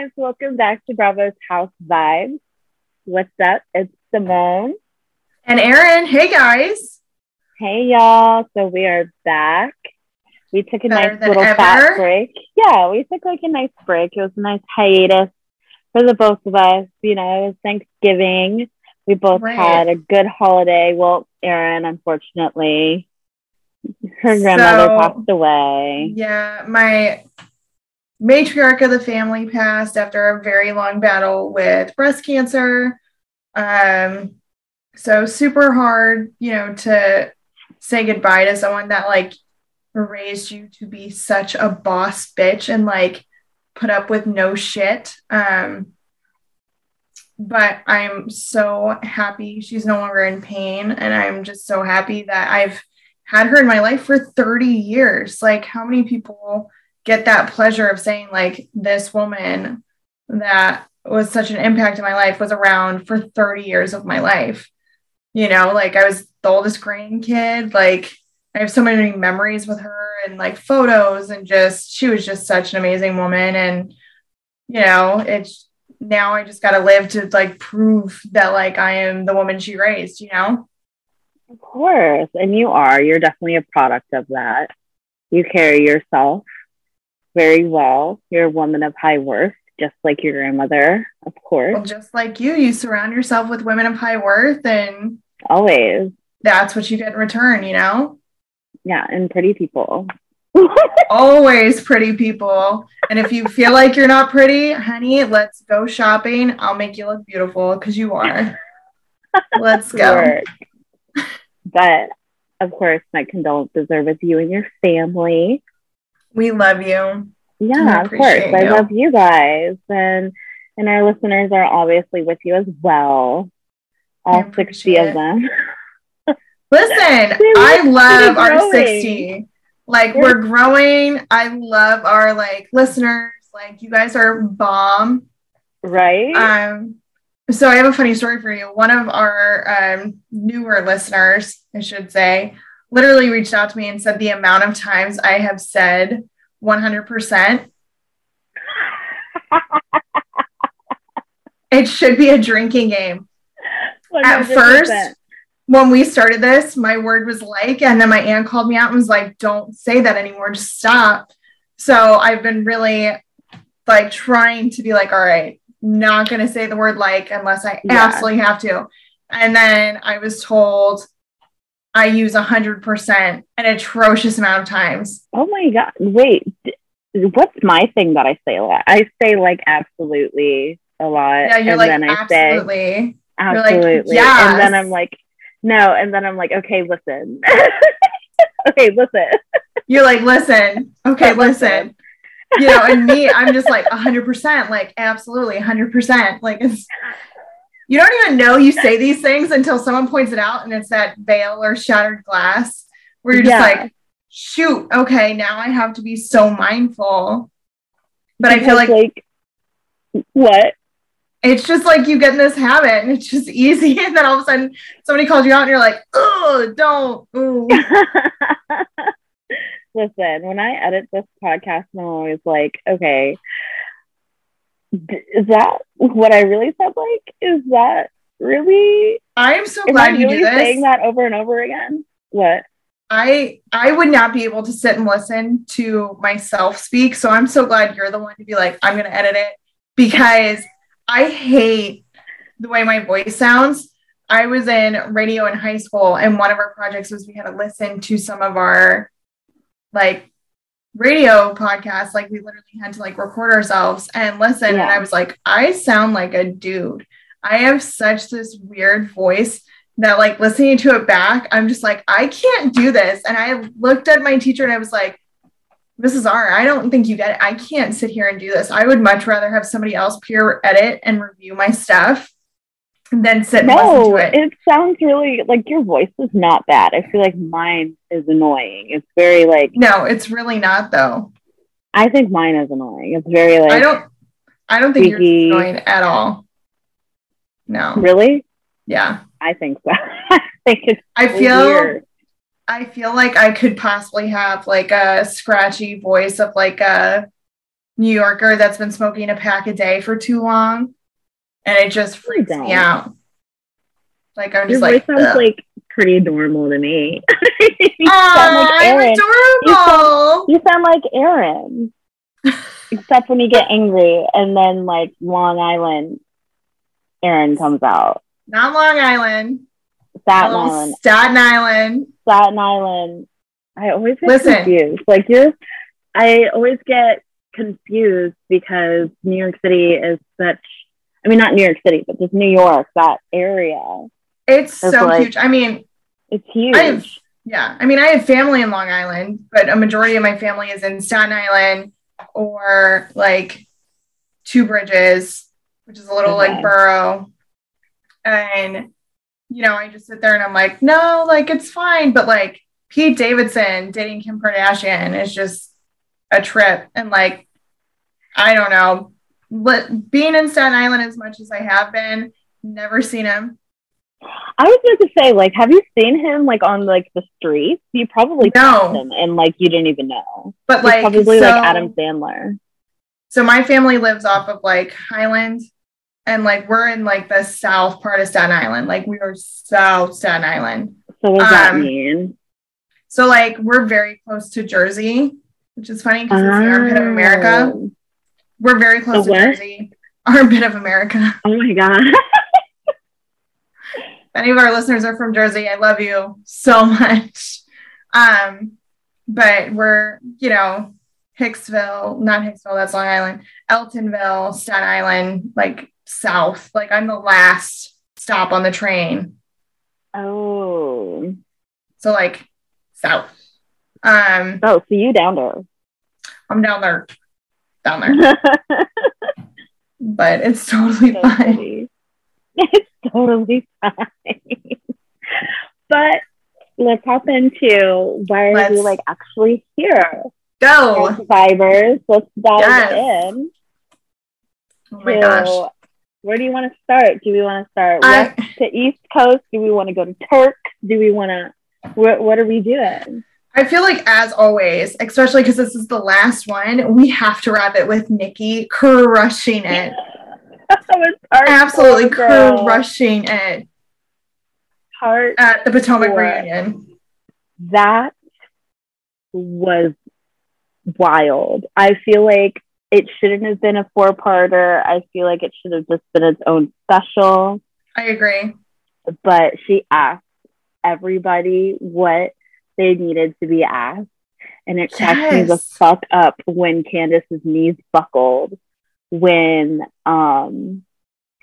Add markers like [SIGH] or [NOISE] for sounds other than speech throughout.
Guys, welcome back to Bravo's House Vibes. What's up? It's Simone. And Erin. Hey guys. Hey y'all. So we are back. We took a Better nice little ever. fat break. Yeah, we took like a nice break. It was a nice hiatus for the both of us. You know, it was Thanksgiving. We both Right. had a good holiday. Well, Erin, unfortunately, her grandmother So- passed away. Yeah, my matriarch of the family passed after a very long battle with breast cancer. Um, so super hard, you know, to say goodbye to someone that like raised you to be such a boss bitch and like put up with no shit. Um, but I'm so happy she's no longer in pain, and I'm just so happy that I've had her in my life for 30 years. Like, how many people get that pleasure of saying, like, this woman that was such an impact in my life was around for 30 years of my life? You know, like, I was the oldest grandkid. Like, I have so many memories with her and like photos, and just she was just such an amazing woman. And, you know, it's now I just got to live to like prove that like I am the woman she raised, you know? Of course. And you are. You're definitely a product of that. You carry yourself very well. You're a woman of high worth, just like your grandmother, of course. Well, just like you, you surround yourself with women of high worth, and Always. that's what you get in return, you know? Yeah. And pretty people. [LAUGHS] Always pretty people. And if you feel like you're not pretty, honey, let's go shopping. I'll make you look beautiful because you are. Let's [LAUGHS] go. But of course, my condolences are with you and your family. We love you. Yeah, of course. appreciate I love you guys. And and our listeners are obviously with you as well. All 60 appreciate of them. [LAUGHS] Listen, [LAUGHS] I love our 60. Like we're growing. I love our like listeners. Like you guys are bomb. Right? Um, so I have a funny story for you. One of our um, newer listeners, I should say, literally reached out to me and said the amount of times I have said 100%. [LAUGHS] It should be a drinking game. At 100%. first, when we started this, my word was like, and then my aunt called me out and was like, don't say that anymore, just stop. So I've been really like trying to be like, all right, not going to say the word like unless I Yeah. absolutely have to. And then I was told I use 100% an atrocious amount of times. Oh my god! Wait, what's my thing that I say a lot? I say like absolutely a lot, Yeah, you're and like, then I say absolutely. You're like, absolutely, yes. and then I'm like, no, and then I'm like, okay, listen, [LAUGHS] okay, listen, You're like, listen, okay, [LAUGHS] listen. You know, and me, I'm just like 100%, like, absolutely 100%. Like, it's, you don't even know you say these things until someone points it out and it's that veil or shattered glass where you're just Yeah. like, shoot, okay, now I have to be so mindful. But I feel Because, like what? it's just like you get in this habit and it's just [LAUGHS] easy. And then all of a sudden somebody calls you out and you're like, oh, don't. Ooh. [LAUGHS] Listen, when I edit this podcast, I'm always like, okay, is that what I really said? Like, is that really? I am so Am I glad you really do this. saying that over and over again? What? I I would not be able to sit and listen to myself speak. So I'm so glad you're the one to be like, I'm gonna edit it because I hate the way my voice sounds. I was in radio in high school, and one of our projects was we had to listen to some of our like radio podcast, Like we literally had to like record ourselves and listen. And I was like, I sound like a dude. I have such this weird voice that like listening to it back, I'm just like, I can't do this. And I looked at my teacher and I was like, Mrs. R, I don't think you get it. I can't sit here and do this. I would much rather have somebody else peer edit and review my stuff than sit No, it. it sounds really like your voice is not bad. I feel like mine is annoying. It's very like No, it's really not though. I think mine is annoying. It's very like I don't I don't think you're annoying at all. No. really. Yeah. I think so. [LAUGHS] I think it's I feel weird. I feel like I could possibly have like a scratchy voice of like a New Yorker that's been smoking a pack a day for too long. And it just freaks me out. Like I'm Your just like, sounds "Ugh." like pretty normal to me. [LAUGHS] you sound like I'm Erin. adorable. You sound like Erin. Except when you get angry and then like Long Island Erin comes out. Not Long Island. Staten Island. Staten Island. Staten Island. I always get Listen. confused. Like you're I always get confused because New York City is such I mean not New York City, but just New York, that area. It's so like- huge. I mean, It's huge. I have, yeah. I mean, I have family in Long Island, but a majority of my family is in Staten Island or like Two Bridges, which is a little Okay. like borough. And, you know, I just sit there and I'm like, no, like it's fine. But like Pete Davidson dating Kim Kardashian is just a trip. And like, I don't know, but being in Staten Island as much as I have been, never seen him. I was about to say, like, have you seen him like on like the streets? You probably No. him and like you didn't even know. But He's like, probably so- like Adam Sandler. So my family lives off of like Highland, and like we're in like the south part of Staten Island. Like we are South Staten Island. So what does that Um, mean? So like we're very close to Jersey, which is funny because it's the armpit of America. We're very close to Jersey. [LAUGHS] Our bit of America. Oh my god. If any of our listeners are from Jersey, I love you so [LAUGHS] much. Um, but we're you know Hicksville, not Hicksville, that's Long Island, Eltingville, Staten Island, like south. Like I'm the last stop on the train. oh. So like south. Um, Oh, so you down there. I'm down there, down there, [LAUGHS] but it's totally fine. It's totally fine. but let's hop into why are you like actually here? Go. Survivors. Let's dive Yes. in. Oh my to- gosh. Where do you want to start? Do we want to start I- west to east coast? Do we want to go to Turk? Do we want to? What What are we doing? I feel like, as always, especially because this is the last one, we have to wrap it with Nikki crushing it. [LAUGHS] Absolutely girl. crushing it Part at the Potomac reunion. that was wild. I feel like it shouldn't have been a four parter. I feel like it should have just been its own special. I agree. But she asked everybody what they needed to be asked. And it cracked me the fuck up when Candace's knees buckled. When um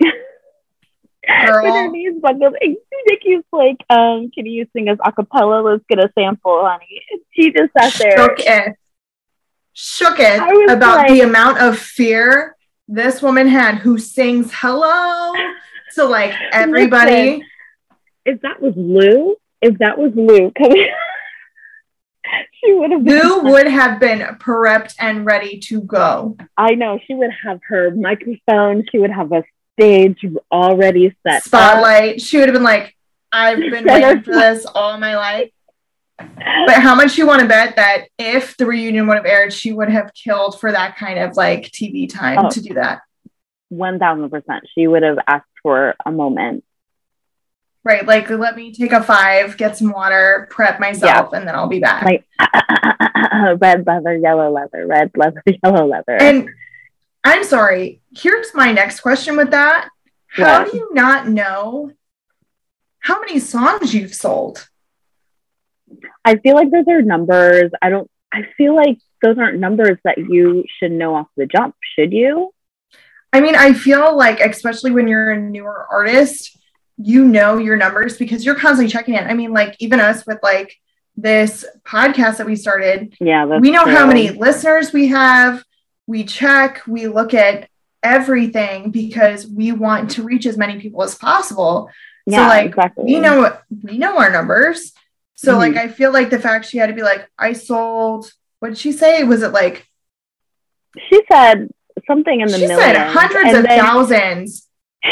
[LAUGHS] when her knees buckled and Nikki's like, um, can you sing us a cappella? Let's get a sample, honey. And she just sat there. Shook it. Shook it about like- the amount of fear this woman had who sings hello to like everybody. If that was Lou, if that was Lou coming, [LAUGHS] [LAUGHS] she would have been. Lou would have been prepped and ready to go. I know she would have her microphone. She would have a stage already set. up. Spotlight. She would have been like, I've been waiting for this all my life. But how much you want to bet that if the reunion would have aired, she would have killed for that kind of like TV time Oh. to do that. One thousand percent. She would have asked for a moment. Right. Like, let me take a five, get some water, prep myself, and then I'll be back. Like uh, uh, uh, red leather, yellow leather, red leather, [LAUGHS] yellow leather. and I'm sorry. Here's my next question with that. How What? do you not know how many songs you've sold? I feel like those are numbers. I don't. I feel like those aren't numbers that you should know off the jump. Should you? I mean, I feel like, especially when you're a newer artist, you know your numbers because you're constantly checking it. I mean, like, even us with like this podcast that we started, Yeah, we know how many listeners we have. We check, we look at everything because we want to reach as many people as possible. Yeah, so, like, exactly. we know we know our numbers. So, Mhm. like, I feel like the fact she had to be like, I sold. What did she say? Was it like She said something in the she millions. said hundreds and of then- thousands? [LAUGHS]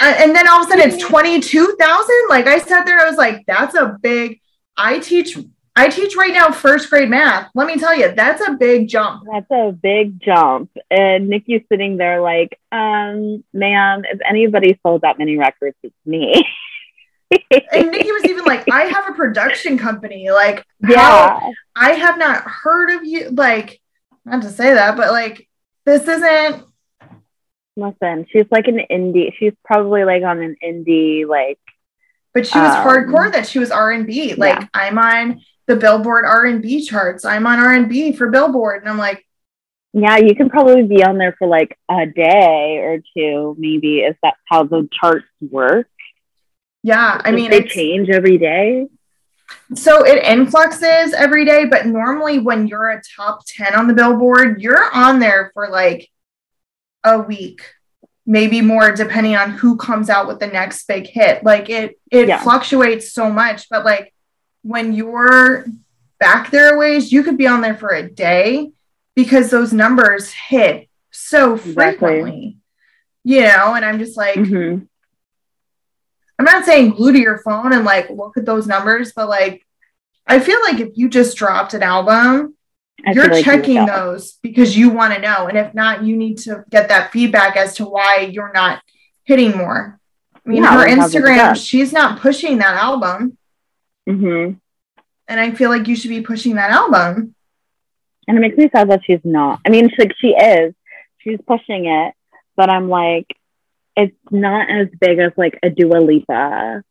And then all of a sudden it's 22,000. Like I sat there, I was like, that's a big, I teach I teach right now first grade math. Let me tell you, that's a big jump. That's a big jump. And Nikki's sitting there like, um, ma'am, if anybody sold that many records, it's me. [LAUGHS] and Nikki was even like, I have a production company. Like, yeah. how- I have not heard of you. Like, not to say that, but like, this isn't. Listen, she's like an indie. She's probably like on an indie, like, But she was Um, hardcore that she was R and B. Like, yeah. I'm on the Billboard R and B charts. I'm on R and B for Billboard, and I'm like, yeah, you can probably be on there for like a day or two, maybe, if that's how the charts work. yeah. I mean, they change every day. so it influxes every day, but normally when you're a top 10 on the Billboard, you're on there for like a week, maybe more, depending on who comes out with the next big hit. Like it, it Yeah. fluctuates so much, but like when you're back there a ways, you could be on there for a day because those numbers hit so Exactly. frequently. You know, and I'm just like, Mhm. I'm not saying glue to your phone and like look at those numbers, but like I feel like if you just dropped an album, I you're like checking know. those because you want to know. And if not, you need to get that feedback as to why you're not hitting more. I mean, Yeah, her like how good Instagram, she's not pushing that album. Mm-hmm. And I feel like you should be pushing that album. And it makes me sad that she's not. I mean, she, like she is. She's pushing it, but I'm like, it's not as big as like a Dua Lipa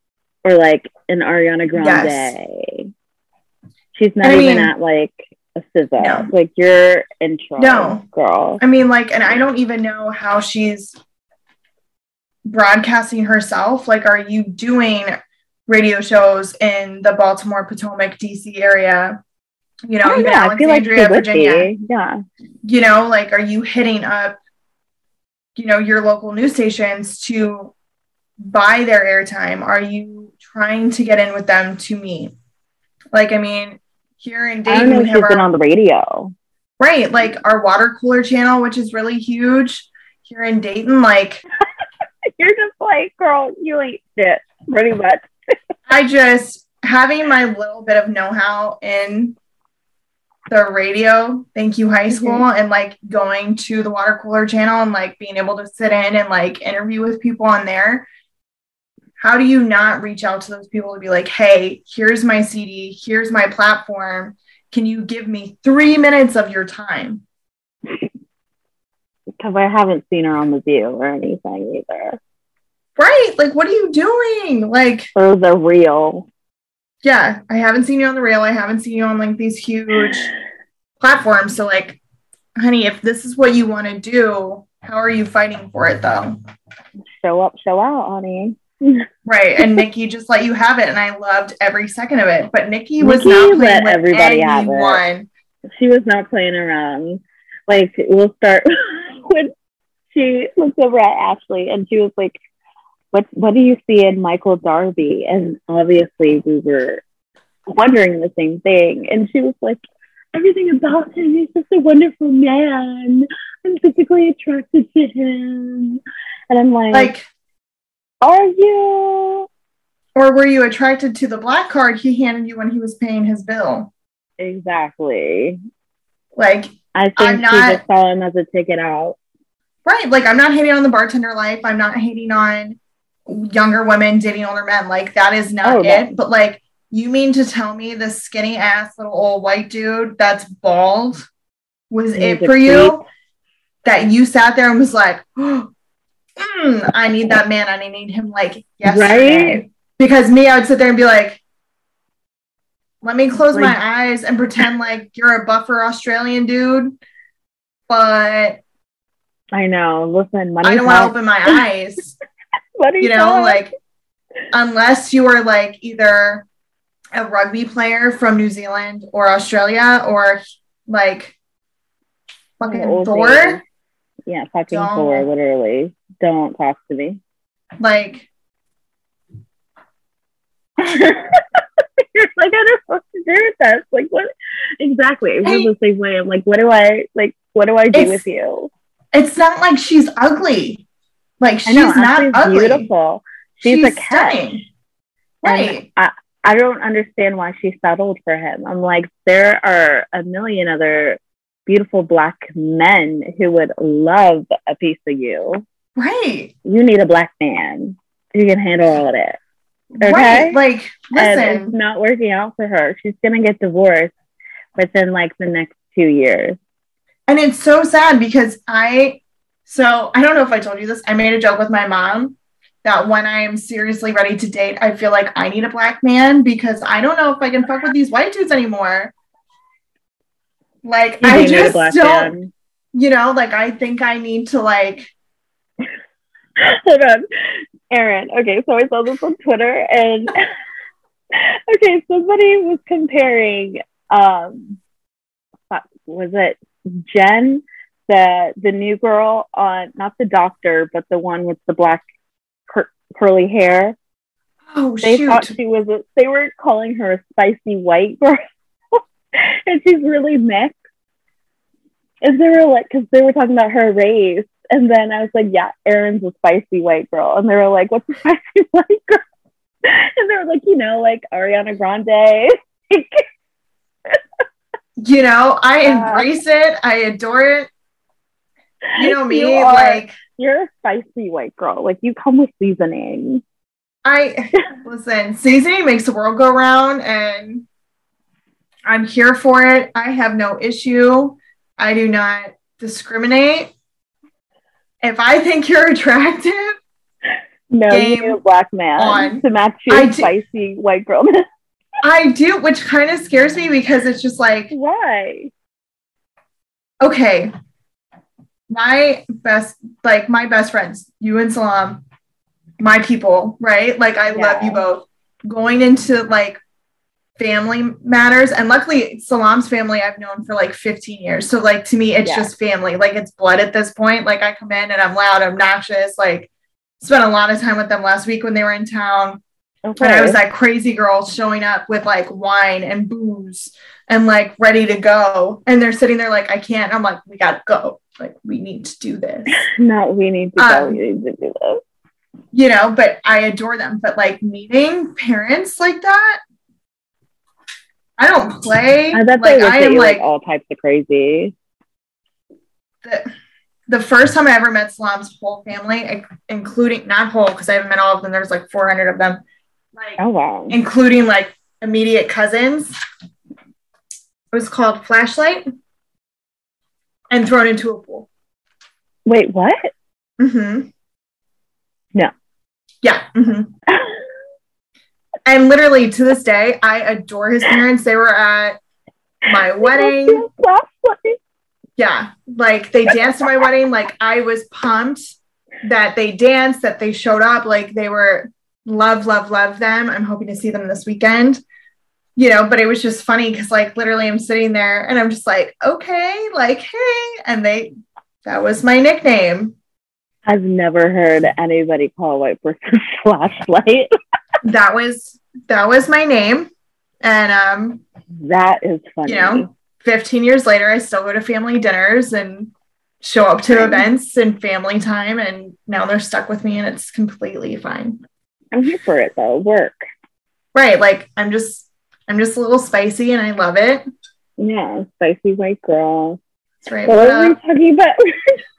or like an Ariana Grande. Yes. She's not I even mean- at like a SZA. No. Like your intro, No. girl. I mean, like, and I don't even know how she's broadcasting herself. Like, are you doing radio shows in the Baltimore, Potomac, DC area? You know, don't even. I feel like Alexandria, Virginia. Yeah. You know, like, are you hitting up, you know, your local news stations to buy their airtime? Are you trying to get in with them to meet? Like, I mean, here in I don't Dayton, know if she's our been on the radio. Right, like our water cooler channel, which is really huge here in Dayton. Like, [LAUGHS] You're just like, girl, you ain't shit, pretty much. [LAUGHS] I just having my little bit of know how in the radio, thank you, high mm-hmm. school, and like going to the water cooler channel and like being able to sit in and like interview with people on there. How do you not reach out to those people to be like, hey, here's my CD, here's my platform. Can you give me three minutes of your time? Because I haven't seen her on the View or anything either. Right? Like, what are you doing? Like, Or the real. yeah, I haven't seen you on the rail. I haven't seen you on like these huge platforms. So, like, honey, if this is what you want to do, how are you fighting for it though? Show up, show out, honey. Right. And Nikki just let you have it. And I loved every second of it. But Nikki was Nikki not playing with everybody anyone. She was not playing around. Like, we'll start [LAUGHS] when she looked over at Ashley and she was like, what, what do you see in Michael Darby? And obviously, we were wondering the same thing. And she was like, everything about him, he's just a wonderful man. I'm physically attracted to him. And I'm like, Like, are you? or were you attracted to the black card he handed you when he was paying his bill? Exactly. Like, I think I'm she not- just saw him as a ticket out. Right. Like I'm not hating on the bartender life. I'm not hating on younger women dating older men. Like that is not Oh, it. But like you mean to tell me this skinny ass little old white dude that's bald was it for you? That you sat there and was like, [GASPS] mm, I need that man. I need him like yesterday. Right? Because me, I would sit there and be like, let me close Like- my eyes and pretend like you're a buffer Australian dude. But I know. Listen, money I don't want to open my [LAUGHS] eyes. You know, like unless you are like either a rugby player from New Zealand or Australia or like fucking Thor. Yeah, fucking. Thor, literally. Don't talk to me. like You're [LAUGHS] like, I don't know what to do with this. Like, what? Exactly. It was the same way. I'm like, what do I, like, what do I do with you? it's not like she's ugly. Like I know, she's not ugly. beautiful. She's, a cat. stunning. Right. I, I don't understand why she settled for him. I'm like, there are a million other beautiful black men who would love a piece of you. Right. You need a black man who can handle all of it. Okay. Right. Like, listen. And it's not working out for her. She's gonna get divorced within like the next two years. And it's so sad because I, so I don't know if I told you this. I made a joke with my mom that when I'm seriously ready to date, I feel like I need a black man because I don't know if I can fuck with these white dudes anymore. Like You I do need a just don't, man. you know, like I think I need to like [LAUGHS] Hold on. Erin. Okay, so I saw this on Twitter and [LAUGHS] okay, somebody was comparing um was it Jen, the the new girl on not the doctor, but the one with the black cur- curly hair. oh They shoot. thought she was a, they were calling her a spicy white girl. [LAUGHS] and she's really mixed. And they were like, because they were talking about her race. And then I was like, yeah, Erin's a spicy white girl. And they were like, what's a [LAUGHS] spicy white girl? And they were like, you know, like Ariana Grande. you know, I [LAUGHS] embrace it. I adore it. You know me, You are- like You're a spicy white girl. Like you come with seasoning. I listen, seasoning makes the world go round and I'm here for it. I have no issue. I do not discriminate. If I think you're attractive, No, Game black man on. to match your spicy white girl. [LAUGHS] I do, which kind of scares me because it's just like, Why? okay, my best, like my best friends, you and Salam, my people, right? Like I love you both. Going into like family matters, and luckily Salam's family I've known for like 15 years. So like to me, it's Yeah. just family. Like it's blood at this point. Like I come in and I'm loud, obnoxious. Like spent a lot of time with them last week when they were in town. Okay. And I was that crazy girl showing up with like wine and booze and like ready to go. And they're sitting there like, I can't. I'm like, we gotta go. Like, we need to do this. [LAUGHS] No, we need to go. Um, we need to do this. You know, but I adore them. But like meeting parents like that, I don't play. I bet like they look I am you like like all types of crazy. the, the first time I ever met Salam's whole family, including not whole, because I haven't met all of them, there's like 400 of them. Like Oh wow. including like immediate cousins. It was called Flashlight and thrown into a pool. Wait, what? Mm-hmm. No. Yeah. hmm [LAUGHS] And literally to this day, I adore his parents. They were at my wedding. Yeah. Like they danced at my wedding. Like I was pumped that they danced, that they showed up. Like they were love, love, love them. I'm hoping to see them this weekend. You know, but it was just funny because like literally I'm sitting there and I'm just like, okay, like, hey. And they that was my nickname. I've never heard anybody call a white person [LAUGHS] flashlight. That was that was my name. And um, That is funny. you know, 15 years later, I still go to family dinners and show up to events and family time. And now they're stuck with me and it's completely fine. I'm here for it though. Work. Right. Like I'm just, I'm just a little spicy and I love it. Yeah, spicy white girl. That's right. What But, were we talking about? [LAUGHS]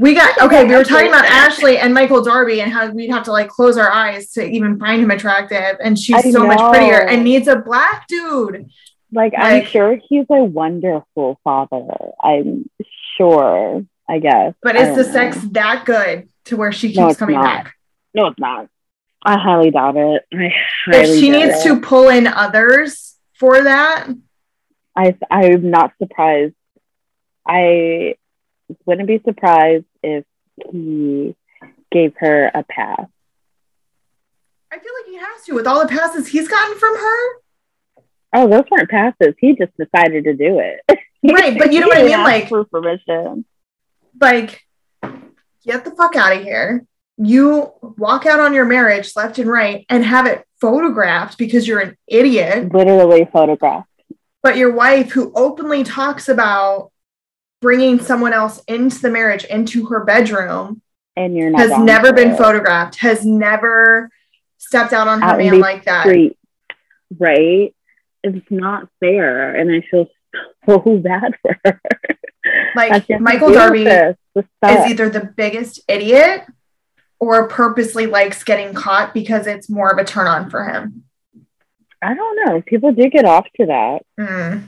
we got, okay, we were talking about Ashley. And Michael Darby and how we'd have to like close our eyes to even find him attractive. And she's I so much prettier and needs a black dude. like, I'm sure he's a wonderful father. I'm sure. I guess. But is the don't sex that good to where she keeps No, coming not. back? No, it's not. I highly doubt it. I highly If she needs it. to pull in others for that, I I'm not surprised. I wouldn't be surprised if he gave her a pass. I feel like he has to with all the passes he's gotten from her. Oh, those weren't passes. He just decided to do it. Right, but you [LAUGHS] know what I mean? Like- for permission. Like, get the fuck out of here. You walk out on your marriage left and right and have it photographed because you're an idiot. Literally photographed. But your wife, who openly talks about bringing someone else into the marriage, into her bedroom, And you're not has never been it. photographed, has never stepped out on her Out man like that. Street. right? It's not fair. And I feel so [LAUGHS] bad for her. Like Michael Darby is either the biggest idiot or purposely likes getting caught because it's more of a turn on for him. I don't know. People do get off to that. Mm.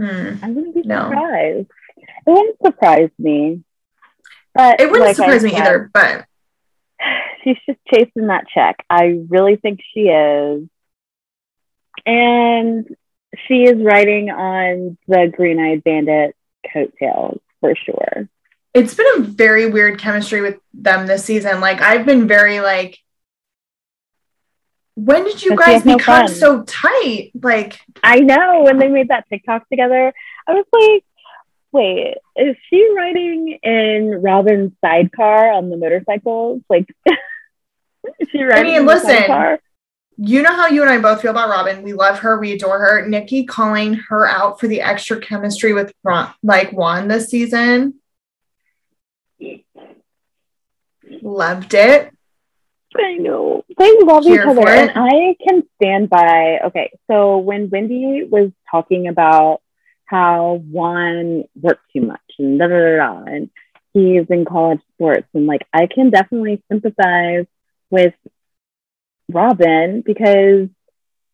Mm. I wouldn't be no. surprised. It wouldn't surprise me. But it wouldn't like surprise me either, but [LAUGHS] she's just chasing that check. I really think she is. And she is riding on the green eyed bandit coattails for sure. It's been a very weird chemistry with them this season. Like I've been very like when did you guys become so tight? Like I know when they made that TikTok together, I was like, wait, is she riding in Robyn's sidecar on the motorcycles? Like [LAUGHS] is she riding I mean, listen, sidecar? you know how you and I both feel about Robyn. We love her, we adore her. Nikki calling her out for the extra chemistry with Ron, like Juan this season. Loved it. I know. They love Here each other. And I can stand by. Okay. So when Wendy was talking about how Juan works too much and da da da da, and he's in college sports, and like I can definitely sympathize with Robyn because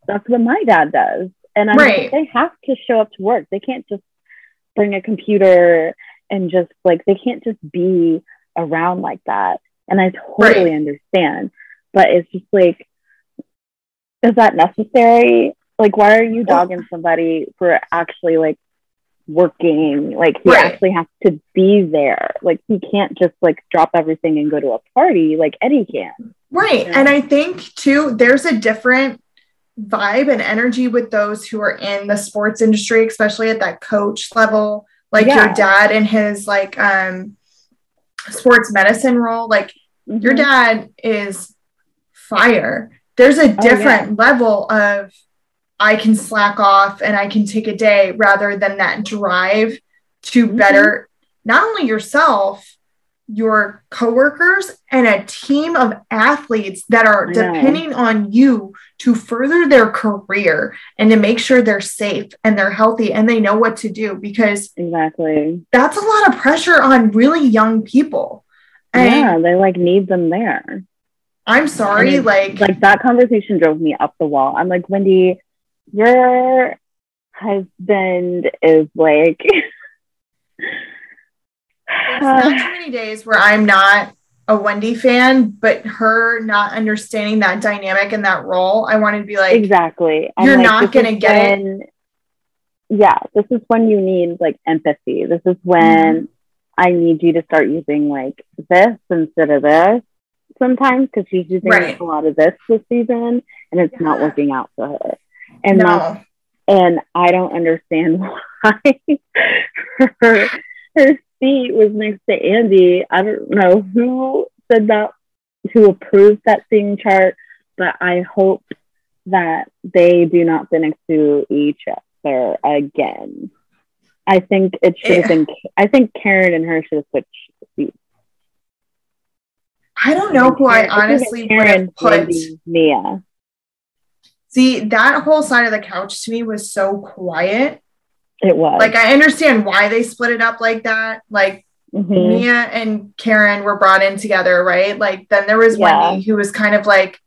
that's what my dad does. And I'm right. like, they have to show up to work. They can't just bring a computer and just like they can't just be around like that. And I totally right. understand. But it's just like, is that necessary? Like, why are you dogging somebody for actually like working? Like, he right. actually has to be there. Like, he can't just like drop everything and go to a party like Eddie can. Right. Yeah. And I think too, there's a different vibe and energy with those who are in the sports industry, especially at that coach level, like yeah. your dad and his like um sports medicine role. Like mm-hmm. your dad is fire. There's a different oh, yeah. level of I can slack off and I can take a day rather than that drive to mm-hmm. better not only yourself your coworkers and a team of athletes that are depending on you to further their career and to make sure they're safe and they're healthy and they know what to do because exactly. that's a lot of pressure on really young people. And yeah they like need them there. I'm sorry like like that conversation drove me up the wall. I'm like wendy your husband is like [LAUGHS] There's not too many days where I'm not a Wendy fan, but her not understanding that dynamic and that role, I wanted to be like, exactly. You're like, not going to get when, it. Yeah, this is when you need like empathy. This is when mm-hmm. I need you to start using like this instead of this sometimes because she's using right. a lot of this this season and it's yeah. not working out for her. And no. and I don't understand [LAUGHS] why her, her seat was next to Andy. I don't know who said that, who approved that seating chart, but I hope that they do not sit next to each other again. I think it should have been. I think Karen and her should have switched seats. I don't know who I honestly would have put. Mia. See, that whole side of the couch to me was so quiet. It was. Like I understand why they split it up like that. Like mm-hmm. Mia and Karen were brought in together, right? Like then there was yeah. Wendy who was kind of like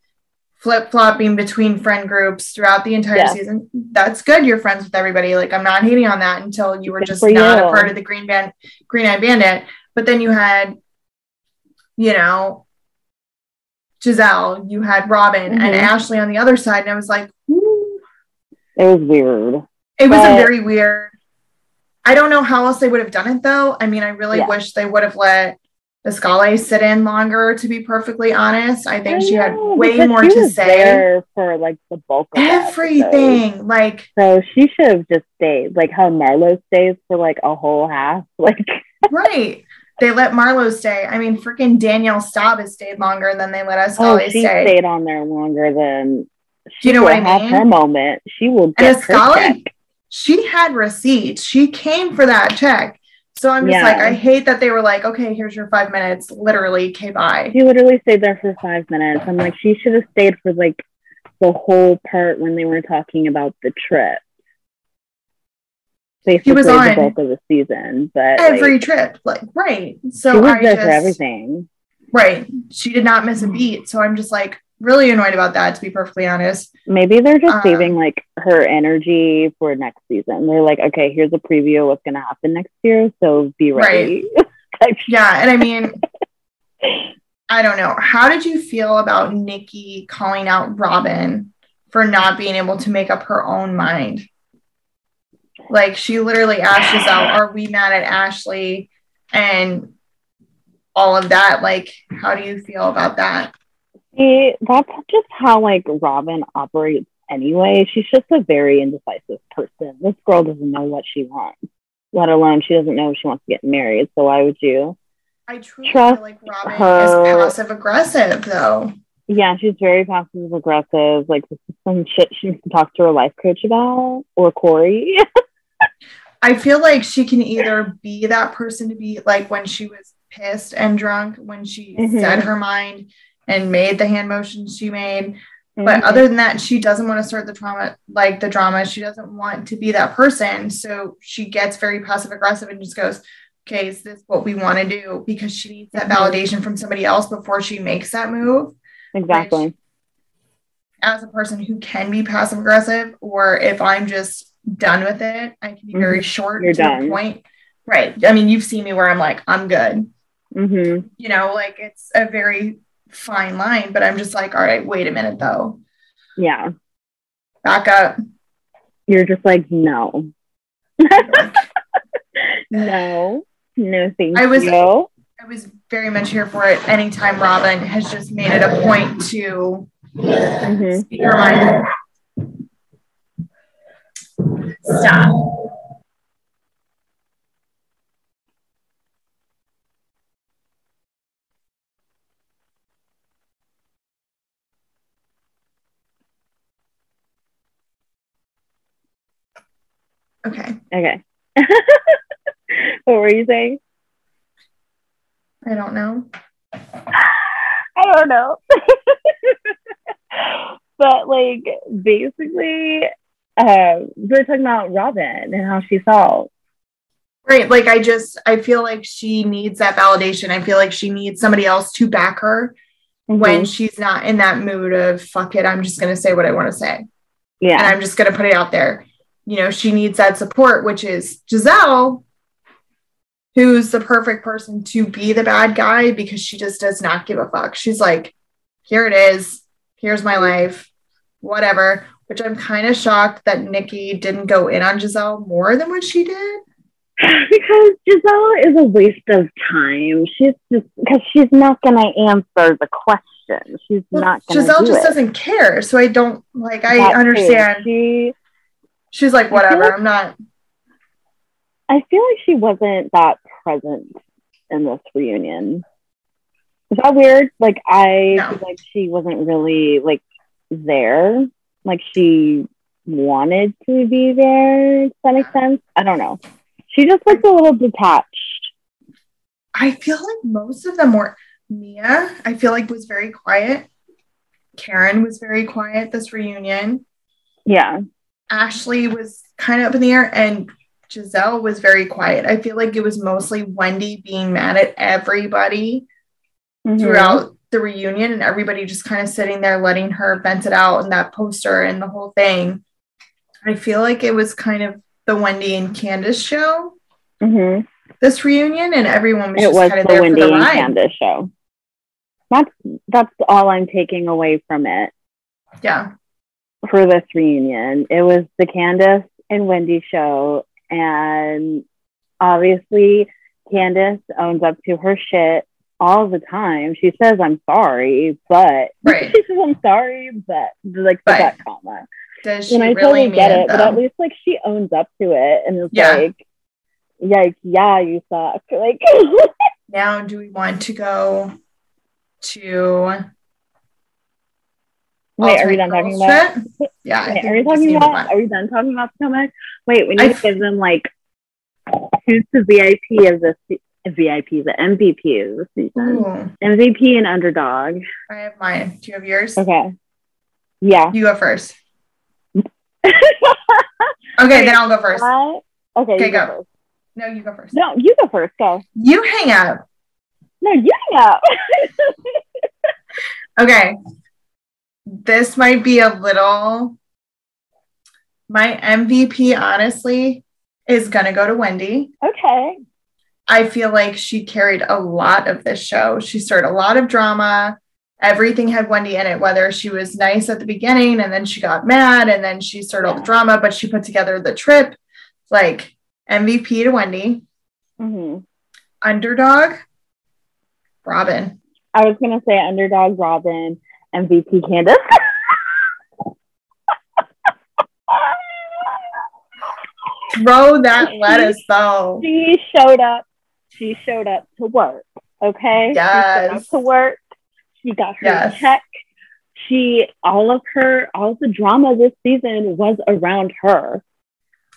flip flopping between friend groups throughout the entire yeah. season. That's good. You're friends with everybody. Like I'm not hating on that until you were just not you. a part of the Green Band Green Eye Bandit. But then you had, you know, Gizelle, you had Robyn mm-hmm. and Ashley on the other side, and I was like, Ooh. it was weird. It was a very weird. I don't know how else they would have done it though. I mean, I really yeah. wish they would have let the Biscale sit in longer. To be perfectly honest, I think I she had way more to say for like the bulk of everything. Like, so she should have just stayed. Like how Marlo stays for like a whole half. [LAUGHS] Like, right. They let Marlo stay. I mean, freaking Danielle Staub has stayed longer than they let us. Oh, she stay. stayed on there longer than. She you know what I mean? Have her moment. She will get and she had receipts. She came for that check. So I'm just yeah. like, I hate that they were like, okay, here's your five minutes. Literally, okay, bye. She literally stayed there for five minutes. I'm like, she should have stayed for like the whole part when they were talking about the trip. Basically, was the on bulk of the season, but every like, trip. Like, right. So she was I there just, for everything. right. She did not miss a beat. So I'm just like really annoyed about that, to be perfectly honest. Maybe they're just Um, saving like her energy for next season. They're like, okay, here's a preview of what's gonna happen next year, so be ready. [LAUGHS] Right? Yeah. And I [LAUGHS] mean, I don't know. How did you feel about Nikki calling out Robyn for not being able to make up her own mind? Like she literally asked out, "Are we mad at Ashley?" and all of that. Like, how do you feel about that? See, that's just how like Robyn operates anyway. She's just a very indecisive person. This girl doesn't know what she wants, let alone she doesn't know if she wants to get married. So why would you? I truly Trust feel like Robyn her- is passive aggressive, though. Yeah, she's very passive aggressive. Like this is some shit she needs to talk to her life coach about or Corey. [LAUGHS] I feel like she can either be that person to be like when she was pissed and drunk, when she Mhm. said her mind and made the hand motions she made. Mm-hmm. But other than that, she doesn't want to start the trauma, like the drama. She doesn't want to be that person. So she gets very passive aggressive and just goes, okay, is this what we want to do? Because she needs that Mhm. validation from somebody else before she makes that move. exactly. As a person who can be passive aggressive, or if I'm just done with it, I can be very short Mm-hmm. You're to done. the point. Right. I mean, you've seen me where I'm like, I'm good. hmm You know, like it's a very fine line, but I'm just like, all right, wait a minute though. Yeah, Back up. you're just like no, [LAUGHS] no, no, thank I was- you. I was very much here for it. Anytime Robyn has just made it a point to Mhm. speak her mind. Stop. Okay. Okay. [LAUGHS] what were you saying? I don't know. [SIGHS] I don't know. [LAUGHS] but like basically, uh, we're talking about Robyn and how she felt. Right. Like I just I feel like she needs that validation. I feel like she needs somebody else to back her when Mhm. she's not in that mood of fuck it, I'm just gonna say what I want to say. Yeah. And I'm just gonna put it out there. You know, she needs that support, which is Gizelle, who's the perfect person to be the bad guy because she just does not give a fuck. She's like, here it is, here's my life, whatever. Which I'm kind of shocked that Nikki didn't go in on Gizelle more than what she did. because Gizelle is a waste of time. She's just because she's not gonna answer the question. She's Well, not gonna. Gizelle do just it. doesn't care. So I don't like I That too. understand. She, She's like, whatever, like- I'm not I feel like she wasn't that present in this reunion. Is that weird? Like I No. feel like she wasn't really like there. Like she wanted to be there. Does that make sense? I don't know. She just looked a little detached. I feel like most of them were Mia, I feel like was very quiet. Karen was very quiet this reunion. Yeah. Ashley was kind of up in the air and Gizelle was very quiet. I feel like it was mostly Wendy being mad at everybody Mhm. throughout the reunion and everybody just kind of sitting there letting her vent it out and that poster and the whole thing. I feel like it was kind of the Wendy and Candace show Mhm. this reunion and everyone was It just was kind of the there Wendy for the and. Candace show. That's that's all I'm taking away from it Yeah. For this reunion. It was the Candace and Wendy show, and obviously Candace owns up to her shit all the time. She says, "I'm sorry," but [LAUGHS] Right. she says, "I'm sorry," but like But that comma. Does she And I really totally get it, it, but at least like she owns up to it and is Yeah. like, "Like, yeah, you suck." [LAUGHS] Like. now do we want to go to Wait, [LAUGHS] are we done talking about? Trip? Yeah, Wait, are we talking about? Are we done talking about Potomac? Wait, we need I- to give them like who's the VIP of the se- VIP, the MVP of the season. Ooh, MVP and underdog. I have mine. Do you have yours? Okay. Yeah. You go first. [LAUGHS] okay, then I'll go first. I- okay, Okay, go. go. first. No, you go first. No, you go first. Go. You hang up. No, you hang up. [LAUGHS] Okay. This might be a little. My MVP, honestly, is going to go to Wendy. okay. I feel like she carried a lot of this show. She started a lot of drama. Everything had Wendy in it, whether she was nice at the beginning and then she got mad and then she started all the drama, but she put together the trip. Like MVP to Wendy. hmm Underdog, Robyn. I was gonna say underdog Robyn, MVP Candiace. [LAUGHS] Throw that lettuce though. she showed up. She showed up to work. Okay. She showed up Yes. to work. She got her Yes. check. She all of her all of the drama this season was around her.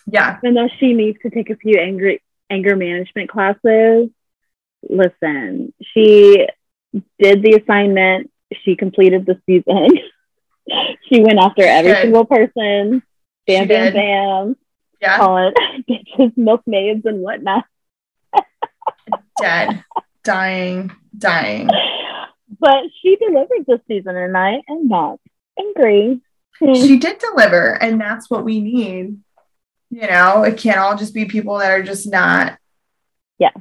Yeah. Even though she needs to take a few anger anger management classes. Listen, she did the assignment. She completed the season. [LAUGHS] she went after every Good. single person. Bam, bam, bam. Yeah. Calling [LAUGHS] bitches, milkmaids, and whatnot. Dead. Dying. Dying. But she delivered this season, and I am not angry. She did deliver, and that's what we need. You know, it can't all just be people that are just not Yeah.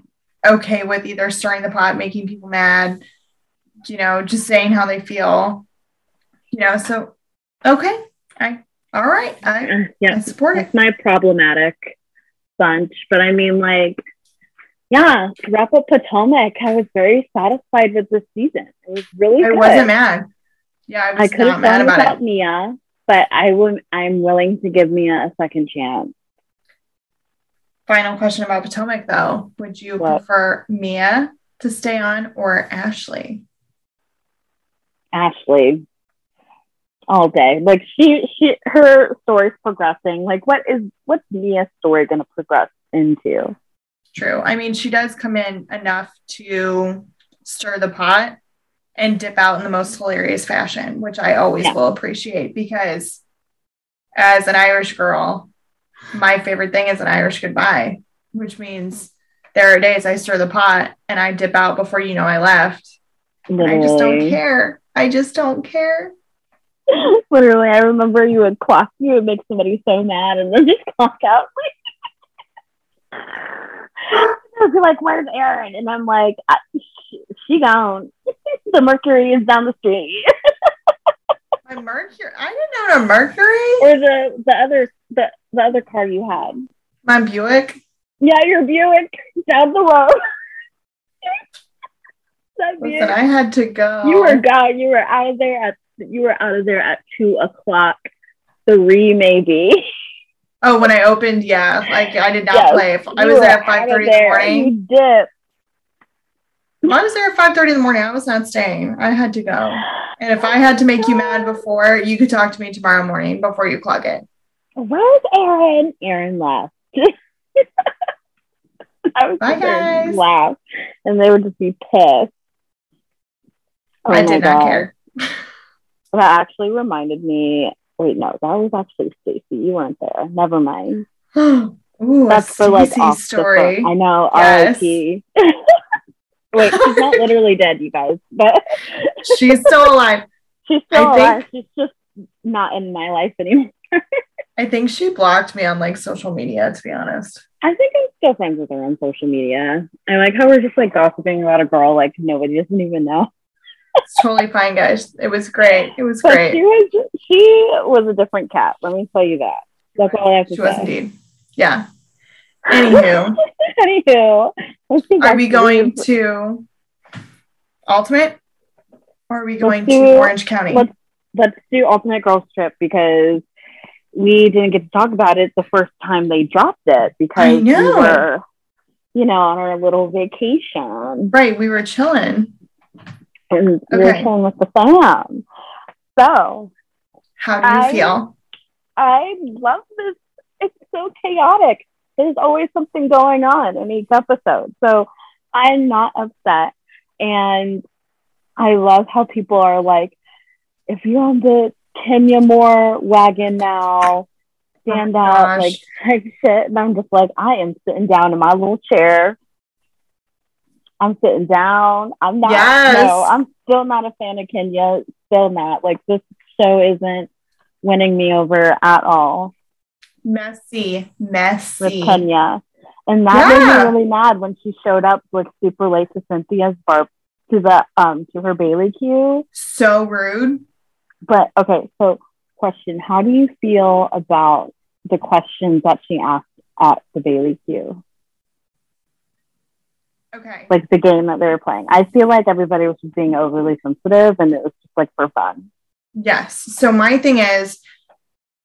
okay with either stirring the pot, making people mad, you know, just saying how they feel. You know, so okay. I all right. I, uh, I yeah, support it. it's my problematic bunch. But I mean, like, yeah, to wrap up Potomac, I was very satisfied with this season. It was really I good. wasn't mad. Yeah, I I was could not have mad gone about it. Mia, but I would. I'm willing to give Mia a second chance. Final question about Potomac though. Would you What? prefer Mia to stay on or Ashley? Ashley, all day. Like she, she, her story's progressing. Like, what is what's Mia's story going to progress into? True. I mean, she does come in enough to stir the pot and dip out in the most hilarious fashion, which I always Yeah. will appreciate because as an Irish girl, my favorite thing is an Irish goodbye, which means there are days I stir the pot and I dip out before you know I left. I just don't care. I just don't care. Literally, I remember you would clock, you would make somebody so mad and then [LAUGHS] just clock out. Like, "Where's Erin?" And I'm like, she, "She gone. [LAUGHS] the Mercury is down the street." [LAUGHS] My Mercury. I didn't know a Mercury. or the the other the the other car you had. My Buick. Yeah, your Buick down the road. Listen, I had to go. You were gone. You were out of there at you were out of there at two o'clock, three maybe. Oh, when I opened, yeah, like I did not Yes, play. I was there at five thirty in the morning. You. If I was there at five thirty in the morning, I was not staying. I had to go. And if I had to make you mad before, you could talk to me tomorrow morning before you clock it. Where's Erin? Erin left. [LAUGHS] I was Bye, just there and guys. laugh, and they would just be pissed. Oh I did oh not God. care. [LAUGHS] That actually reminded me. Wait, no, that was actually Stacy. You weren't there. Never mind. [GASPS] Ooh, That's the like off the story. phone. I know. Yes. R.I.P. [LAUGHS] Wait, she's not literally dead, you guys, but [LAUGHS] She's still alive. she's still I think- alive. She's just not in my life anymore. I think she blocked me on like social media, to be honest. I think I'm still friends with her on social media. I like how we're just like gossiping about a girl like nobody doesn't even know. It's totally fine, guys. It was great. It was But great. she was she was a different cat. Let me tell you that. That's all I have to say. She was indeed. Yeah. [LAUGHS] Anywho, Anywho, are we going to Ultimate or are we going do- to Orange County? let's let's do Ultimate girls trip because we didn't get to talk about it the first time they dropped it because we were, you know, on our little vacation Right, we were chilling. And Okay. chilling with the fam. So How do you I- feel? I love this. It's so chaotic. There's always something going on in each episode. So I'm not upset. And I love how people are like, if you're on the Kenya Moore wagon now. Oh stand Oh out, like gosh. type shit. And I'm just like, I am sitting down in my little chair. I'm sitting down. I'm not Yes. no, I'm still not a fan of Kenya. Still not. Like this show isn't winning me over at all Messy, messy with. Kenya. And that made me really mad when she showed up like super late to Cynthia's bar to the um to her Bailey queue. So rude. But okay, so question: How do you feel about the questions that she asked at the Bailey queue, Okay. like the game that they were playing? I feel like everybody was just being overly sensitive, and it was just like for fun. Yes. So my thing is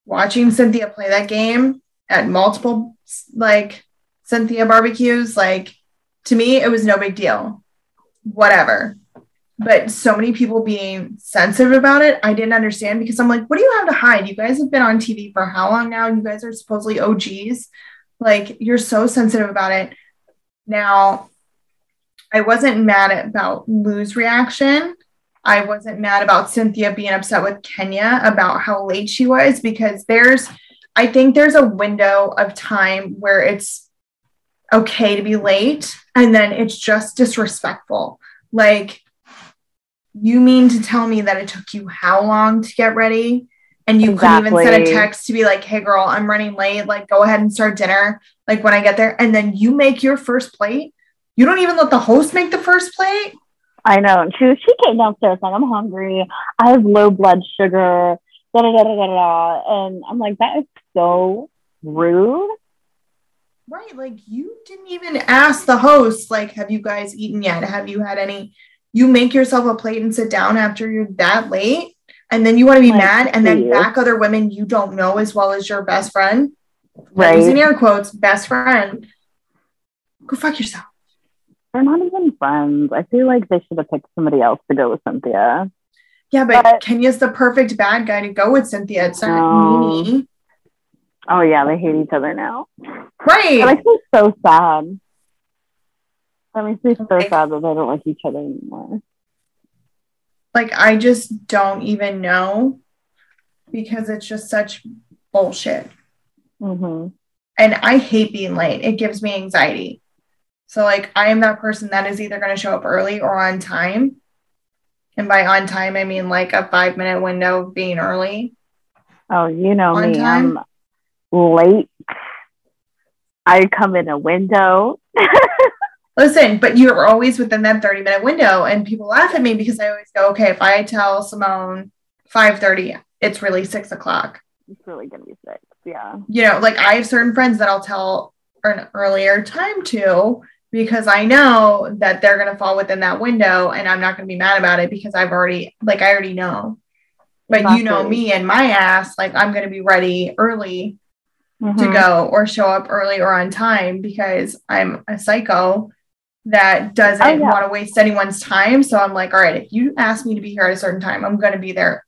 watching Cynthia play that game at multiple like Cynthia barbecues, like to me, it was no big deal. Whatever. But so many people being sensitive about it, I didn't understand because I'm like, what do you have to hide? You guys have been on TV for how long now? You guys are supposedly OGs. Like, you're so sensitive about it. Now, I wasn't mad about Lou's reaction. I wasn't mad about Cynthia being upset with Kenya about how late she was because there's, I think there's a window of time where it's okay to be late and then it's just disrespectful. Like, you mean to tell me that it took you how long to get ready? And you couldn't even send a text to be like, hey girl, I'm running late. Like, go ahead and start dinner. Like, when I get there, and then you make your first plate. You don't even let the host make the first plate. I know. And she she came downstairs like, I'm hungry. I have low blood sugar. Da da da da da da. And I'm like, that is so rude. Right. Like you didn't even ask the host, like, have you guys eaten yet? Have you had any? You make yourself a plate and sit down after you're that late. And then you want to be Like, mad and then back other women you don't know as well as your best friend. Right. Using air quotes, best friend. Go fuck yourself. They're not even friends. I feel like they should have picked somebody else to go with Cynthia. Yeah, but, But- Kenya's the perfect bad guy to go with Cynthia. It's not No. me. Oh yeah, they hate each other now. Right. It makes me so sad. That makes me so Okay. sad that they don't like each other anymore. like I just don't even know because it's just such bullshit. hmm and I hate being late. It gives me anxiety. So like I am that person that is either going to show up early or on time. And by on time I mean like a 5 minute window of being early. Oh, you know On me. time? I'm late. I come in a window. [LAUGHS] Listen, but you're always within that 30 minute window and people laugh at me because I always go, okay, if I tell Simone 5:30, it's really six o'clock. It's really gonna be six. Yeah. You know, like I have certain friends that I'll tell an earlier time to because I know that they're going to fall within that window and I'm not going to be mad about it because I've already, like, I already know. But you know me and my ass, like, I'm going to be ready early to Mhm. go or show up early or on time because I'm a psycho that doesn't Oh, yeah. want to waste anyone's time. So I'm like, all right, if you ask me to be here at a certain time, I'm going to be there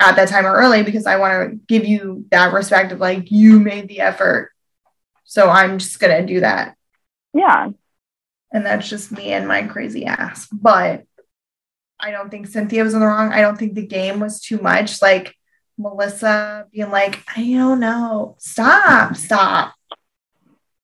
at that time or early because I want to give you that respect of like, you made the effort. So I'm just going to do that. Yeah. And that's just me and my crazy ass. But I don't think Cynthia was in the wrong. I don't think the game was too much. Like Melissa being like, I don't know. Stop, stop.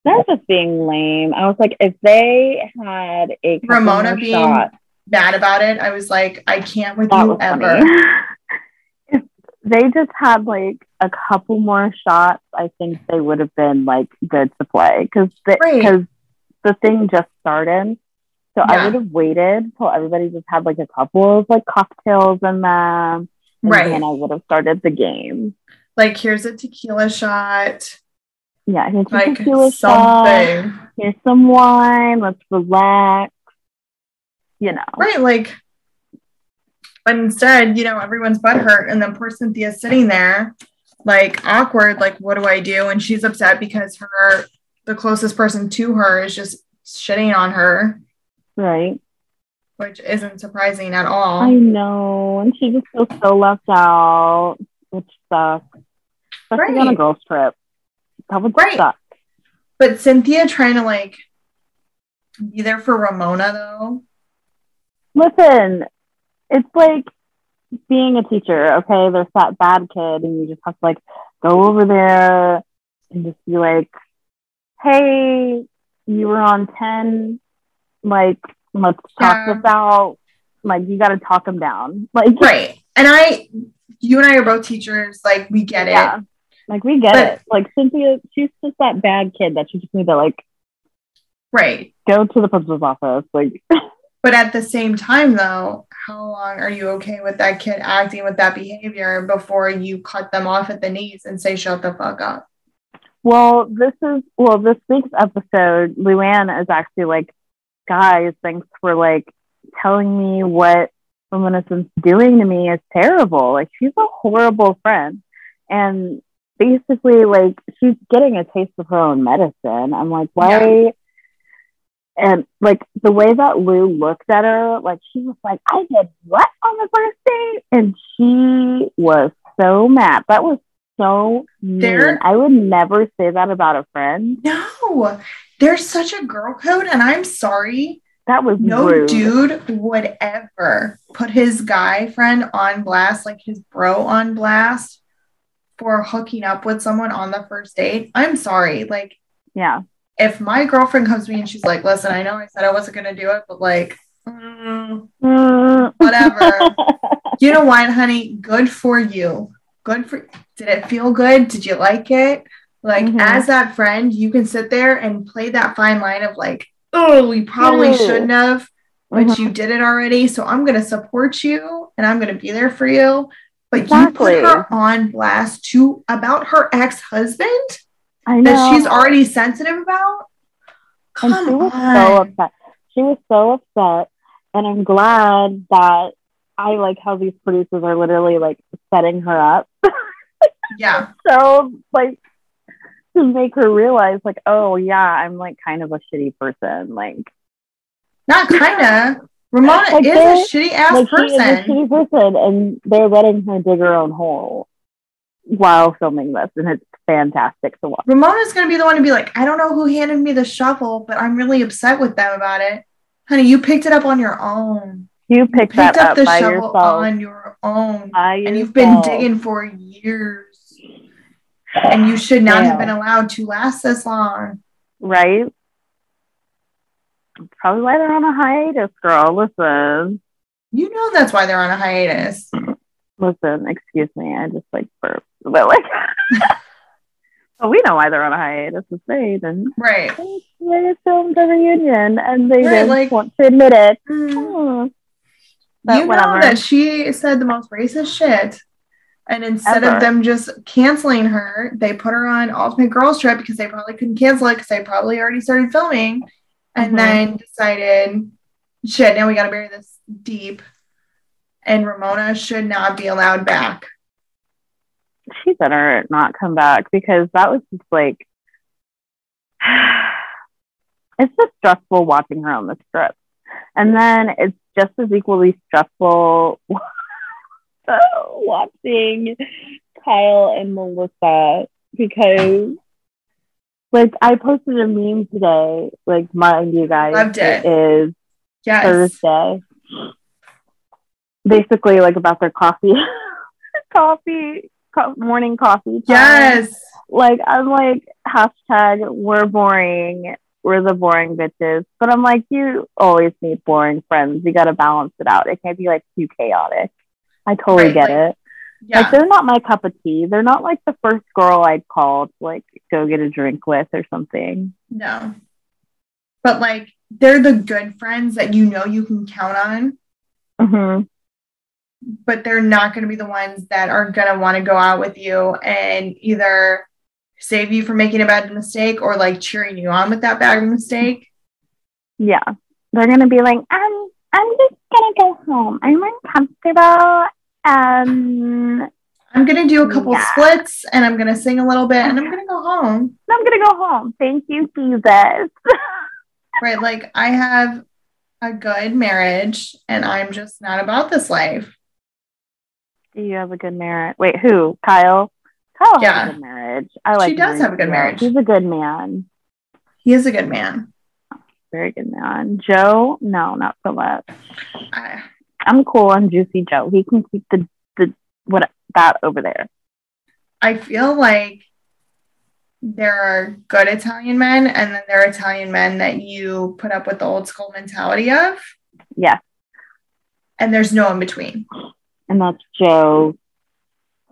They're just being lame. I was like, if they had a Ramona being shots, Mad about it. I was like, I can't with you ever. [LAUGHS] if they just had like a couple more shots, I think they would have been like good to play because Right. The thing just started. So Yeah. I would have waited till everybody just had like a couple of like cocktails in them. And Right. then I would have started the game. Like, here's a tequila shot. Yeah, here's a Like tequila shot. Here's some wine. Let's relax. You know. Right. Like, but instead, you know, everyone's butt hurt. And then poor Cynthia's sitting there, like, awkward. Like, what do I do? And she's upset because her, the closest person to her is just shitting on her, Right. which isn't surprising at all. I know. And she just feels so left out, which sucks. Especially on a girls' trip. That would Right. suck. But Cynthia trying to, like, be there for Ramona, though. Listen, it's like being a teacher, okay, there's that bad kid, and you just have to like go over there and just be like, hey, you were on 10, like, let's talk Yeah. about, like, you got to talk them down. Like, [LAUGHS] Right. And I, you and I are both teachers. Like, we get it. yeah. Like, we get But- it. Like, Cynthia, she's just that bad kid that you just need to, like, Right. go to the principal's office. Like, [LAUGHS] But at the same time, though, how long are you okay with that kid acting with that behavior before you cut them off at the knees and say, shut the fuck up? Well, this is well, this week's episode, Luann is actually like, guys, thanks for like telling me what Ramona's doing to me is terrible. Like she's a horrible friend. And basically like she's getting a taste of her own medicine. I'm like, why and like the way that Lou looked at her, like she was like, I did what on the first date? And she was so mad. That was so mean. I would never say that about a friend. No, there's such a girl code, and I'm sorry. That was No rude. dude would ever put his guy friend on blast, like his bro on blast, for hooking up with someone on the first date. I'm sorry. Like, Yeah. if my girlfriend comes to me and she's like, listen, I know I said I wasn't going to do it, but like, Mm. whatever. [LAUGHS] you know what, honey? Good for you. Good for Did it feel good? Did you like it? Like, Mhm. as that friend, you can sit there and play that fine line of like, oh, we probably Ew. shouldn't have, but Mhm. you did it already. So I'm going to support you and I'm going to be there for you. But Exactly. you put her on blast to about her ex husband I know. that she's already sensitive about. and Come she was on. so upset. She was so upset. And I'm glad that I like how these producers are literally like setting her up. [LAUGHS] yeah. so like to make her realize like, oh yeah, I'm like kind of a shitty person. Like Not kind of. Ramona Like is a shitty ass like she is a shitty person and they're letting her dig her own hole while filming this and it's fantastic to watch. Ramona's going to be the one to be like, I don't know who handed me the shovel, but I'm really upset with them about it. Honey, you picked it up on your own. You You picked that up up, the shovel yourself. on your own. by And you've been digging for years. And you should not have been allowed to last this long. right? Probably why they're on a hiatus, girl. Listen, You know that's why they're on a hiatus. listen. Excuse me. I just like burped, but like, [LAUGHS] but we know why they're on a hiatus. It's they didn't. Right. They filmed a reunion, and they Right, didn't like- want to admit it. Mm. But you whatever. know that she said the most racist shit. And instead Ever. of them just canceling her, they put her on Ultimate Girls Trip because they probably couldn't cancel it because they probably already started filming. And Mhm. then decided, shit, now we got to bury this deep. And Ramona should not be allowed back. she better not come back because that was just like [SIGHS] it's just stressful watching her on the strip and then it's just as equally stressful [LAUGHS] watching kyle and melissa because like i posted a meme today like mind you guys Loved it. is Yes. Thursday. Basically, like about their coffee, [LAUGHS] coffee, co- morning coffee. time. Yes. Like I'm like hashtag we're boring. We're the boring bitches. But I'm like, you always need boring friends. You got to balance it out. It can't be like too chaotic. I totally Right, get like- it. Yeah. Like they're not my cup of tea. They're not like the first girl I'd call to like go get a drink with or something. no. But like, they're the good friends that you know you can count on. hmm but they're not going to be the ones that are going to want to go out with you and either save you from making a bad mistake or like cheering you on with that bad mistake. Yeah. They're gonna be like, I'm I'm just gonna go home. I'm uncomfortable. Um I'm going to do a couple Yeah. splits and I'm going to sing a little bit and I'm going to go home. I'm gonna go home. Thank you, Jesus. [LAUGHS] Right. Like I have a good marriage and I'm just not about this life. Do you have a good marriage? Wait, who? Kyle? Kyle Yeah. has a good marriage. I like She does have a good marriage. He's a good man. He is a good man. Very good man. Joe? No, not so much. I, I'm cool on Juicy Joe. He can keep the the what that over there. I feel like there are good Italian men, and then there are Italian men that you put up with the old school mentality of. Yeah. And there's no in between. And that's Joe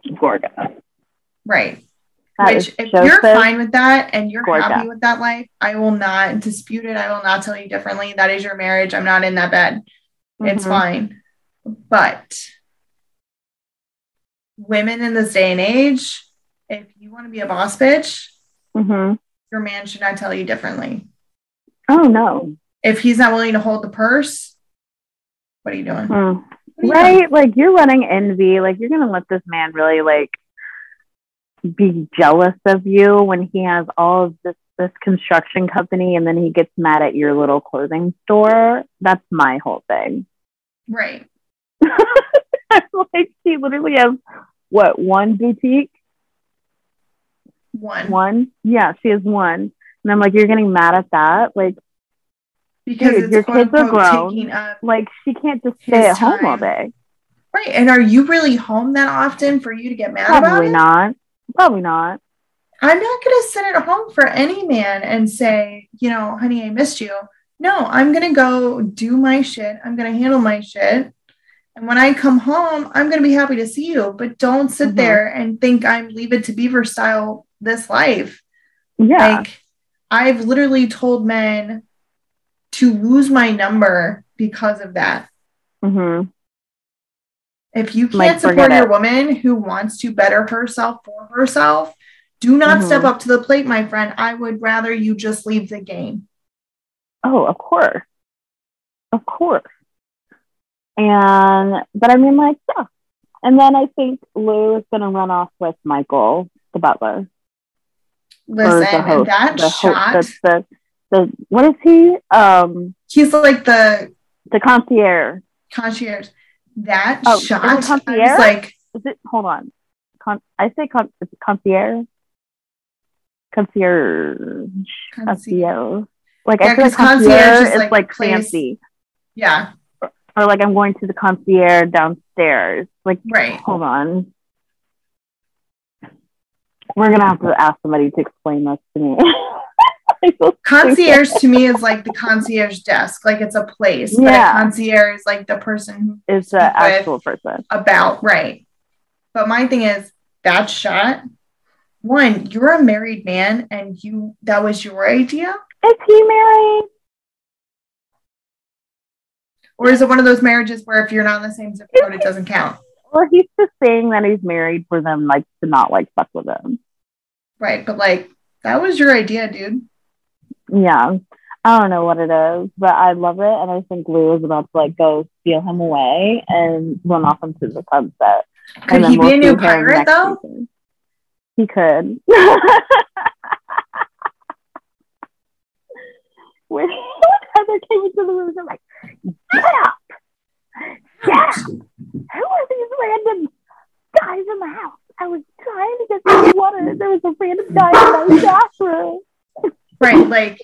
Gorga. Right. That Which, if Joseph you're fine with that and you're Gorga. happy with that life, I will not dispute it. I will not tell you differently. That is your marriage. I'm not in that bed. Mm-hmm. It's fine. But women in this day and age, if you want to be a boss bitch, mm-hmm. your man should not tell you differently. Oh, no. If he's not willing to hold the purse, what are you doing? Mm. Are you right? Doing? Like you're running envy. Like you're going to let this man really like be jealous of you when he has all of this this construction company and then he gets mad at your little clothing store. That's my whole thing. Right. [LAUGHS] like she literally has what one boutique? One. One? Yeah, she has one. And I'm like, you're getting mad at that? Like because dude, your kids are grown. Like she can't just stay at home all day. Right. And are you really home that often for you to get mad Probably about Probably not. Probably not. I'm not going to sit at home for any man and say, you know, honey, I missed you. No, I'm going to go do my shit. I'm going to handle my shit. And when I come home, I'm going to be happy to see you, but don't sit mm-hmm. there and think I'm leave it to beaver style this life. Yeah. Like I've literally told men to lose my number because of that. Mm-hmm. If you can't like, support your it. woman who wants to better herself for herself, do not mm-hmm. step up to the plate, my friend. I would rather you just leave the game. Oh, of course. Of course. And, but I mean, like, yeah. And then I think Lou is going to run off with Michael, the butler. Listen, host, that shot. Host, the, the, the, what is he? Um, He's like the, the concierge. Concierge. That oh, shot. Concierge? I was like, is it, hold on. Con, I say con, concierge. Concierge. Concierge. Like yeah, I feel like concierge, concierge is like, like fancy. Yeah or like I'm going to the concierge downstairs. Like, right. Hold on. We're gonna have to ask somebody to explain this to me. [LAUGHS] [LAUGHS] concierge to me is like the concierge desk, like it's a place. Yeah. But concierge is like the person who is the actual person about right. But my thing is that shot. One, you're a married man, and you that was your idea. Is he married? Or is it one of those marriages where if you're not in the same zip code, it doesn't count? Well, he's just saying that he's married for them like to not like fuck with him. Right, but like that was your idea, dude. Yeah. I don't know what it is, but I love it, and I think Lou is about to like go steal him away and run off into the sunset. Could he we'll be a new pirate though? Season. He could. [LAUGHS] Where Heather came into the room, I'm like, Get up! Yeah! Who are these random guys in the house? I was trying to get some water. There was a random guy in my bathroom. Right, like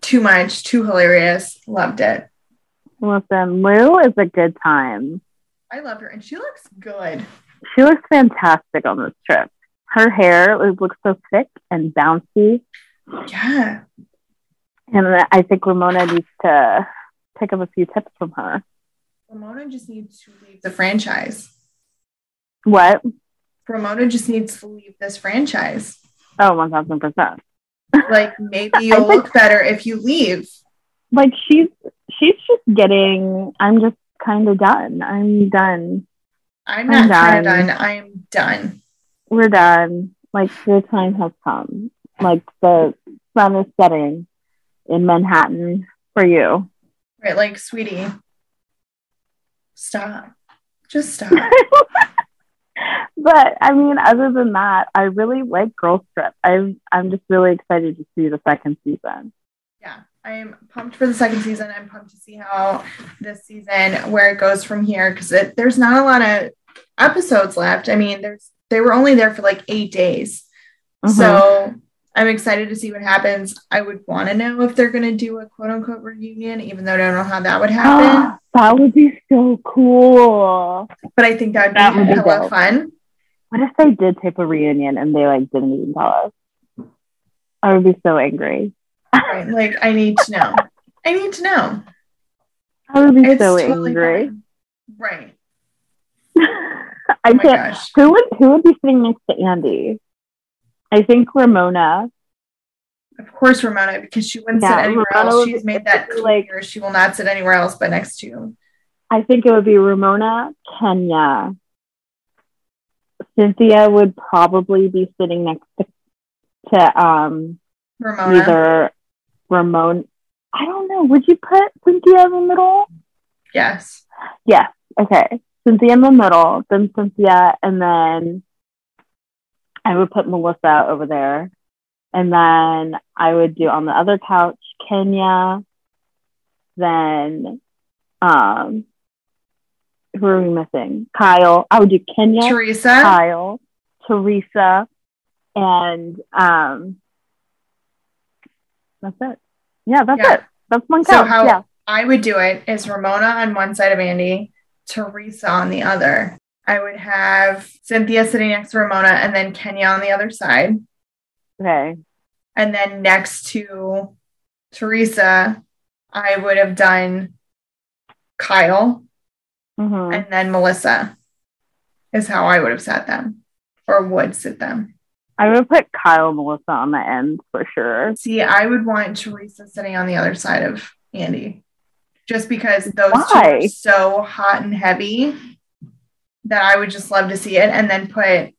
too much, too hilarious. Loved it. Listen, Lou is a good time. I love her, and she looks good. She looks fantastic on this trip. Her hair looks so thick and bouncy. Yeah. And I think Ramona needs to pick up a few tips from her. Ramona just needs to leave the franchise. What? Ramona just needs to leave this franchise. Oh, 1000%. Like maybe [LAUGHS] you'll look better if you leave. Like she's she's just getting I'm just kind of done. I'm done. I'm not kind of done. I'm done. We're done. Like the time has come. Like the sun is setting in Manhattan for you. Right, like, sweetie, stop. Just stop. [LAUGHS] but I mean, other than that, I really like Girl Trip. I'm I'm just really excited to see the second season. Yeah, I am pumped for the second season. I'm pumped to see how this season where it goes from here because there's not a lot of episodes left. I mean, there's they were only there for like eight days, mm-hmm. so I'm excited to see what happens. I would want to know if they're going to do a quote unquote reunion, even though I don't know how that would ah, happen. that would be so cool. but I think that would That be would be hella dope. fun. What if they did tape a reunion and they like didn't even tell us? I would be so angry. Right? Like, I need to know. I need to know. I would be It's so totally angry. fine. Right. [LAUGHS] I Oh can't. gosh. Who would who would be sitting next to Andy? I think Ramona. Of course, Ramona, because she wouldn't Yeah, sit anywhere Ramona else. She's made that like- clear. She will not sit anywhere else but next to you. I think it would be Ramona, Kenya. Cynthia would probably be sitting next to, to um Ramona. either Ramon. I don't know. Would you put Cynthia in the middle? Yes. Yes. Okay. Cynthia in the middle, then Cynthia, and then I would put Melissa over there. And then I would do on the other couch Kenya. Then um who are we missing? Kyle. I would do Kenya, Teresa. Kyle, Teresa, and um that's it. Yeah, that's Yeah. it. That's one So how- yeah. I would do it is Ramona on one side of Andy, Teresa on the other. I would have Cynthia sitting next to Ramona and then Kenya on the other side. Okay. And then next to Teresa, I would have done Kyle hmm and then Melissa, is how I would have sat them or would sit them. I would put Kyle and Melissa on the end for sure. See, I would want Teresa sitting on the other side of Andy just because those two are so hot and heavy that I would just love to see it and then put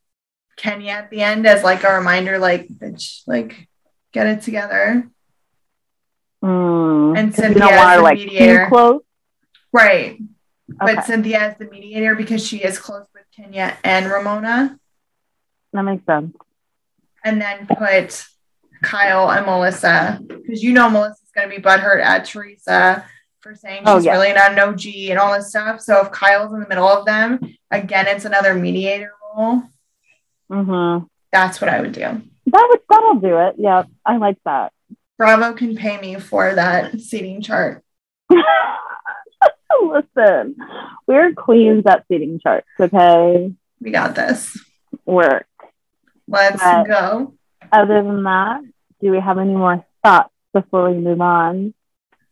Kenya at the end as like a reminder, like, like, get it together. Mm. And you Cynthia don't as the like mediator. close. Right. Okay, But Cynthia as the mediator because she is close with Kenya and Ramona. that makes sense. And then put Kyle and Melissa because you know Melissa's going to be butthurt at Teresa for saying she's Oh, yeah. really not an OG and all this stuff. So if Kyle's in the middle of them, again, it's another mediator role. hmm That's what I would do. That would that'll do it. Yeah, I like that. Bravo can pay me for that seating chart. [LAUGHS] Listen, we're queens at seating charts. Okay, We got this. work. Let's Right. go. Other than that, do we have any more thoughts before we move on?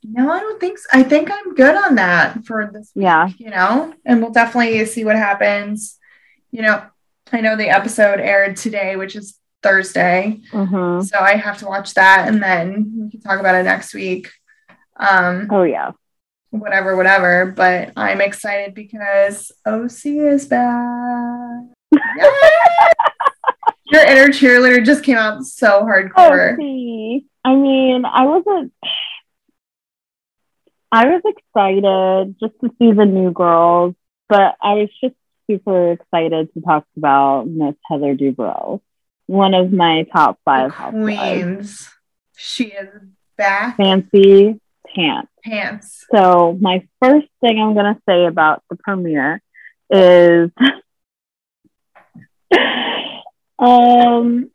No, I don't think so. I think I'm good on that for this week, Yeah. you know, and we'll definitely see what happens. You know, I know the episode aired today, which is Thursday. hmm So I have to watch that and then we can talk about it next week. Um, Oh yeah. whatever, whatever. But I'm excited because OC is back. [LAUGHS] Yes! Your inner cheerleader just came out so hardcore. See. I mean, I wasn't. I was excited just to see the new girls, but I was just super excited to talk about Miss Heather Dubrow, one of my top five housewives. Queens. She is back. Fancy pants. Pants. So my first thing I'm gonna say about the premiere is [LAUGHS] um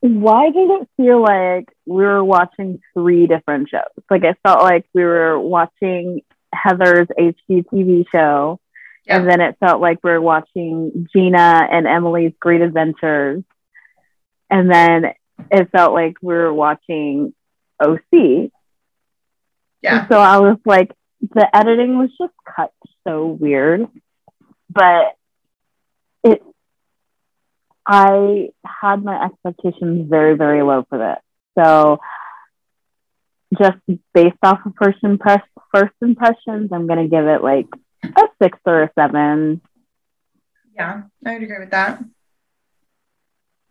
why did it feel like we were watching three different shows? Like I felt like we were watching Heather's HGTV show, Yeah. and then it felt like we were watching Gina and Emily's Great Adventures, and then it felt like we were watching OC. Yeah. And so I was like, the editing was just cut so weird, but I had my expectations very, very low for this. So just based off of first impress first impressions, I'm gonna give it like a six or a seven. Yeah. I would agree with that.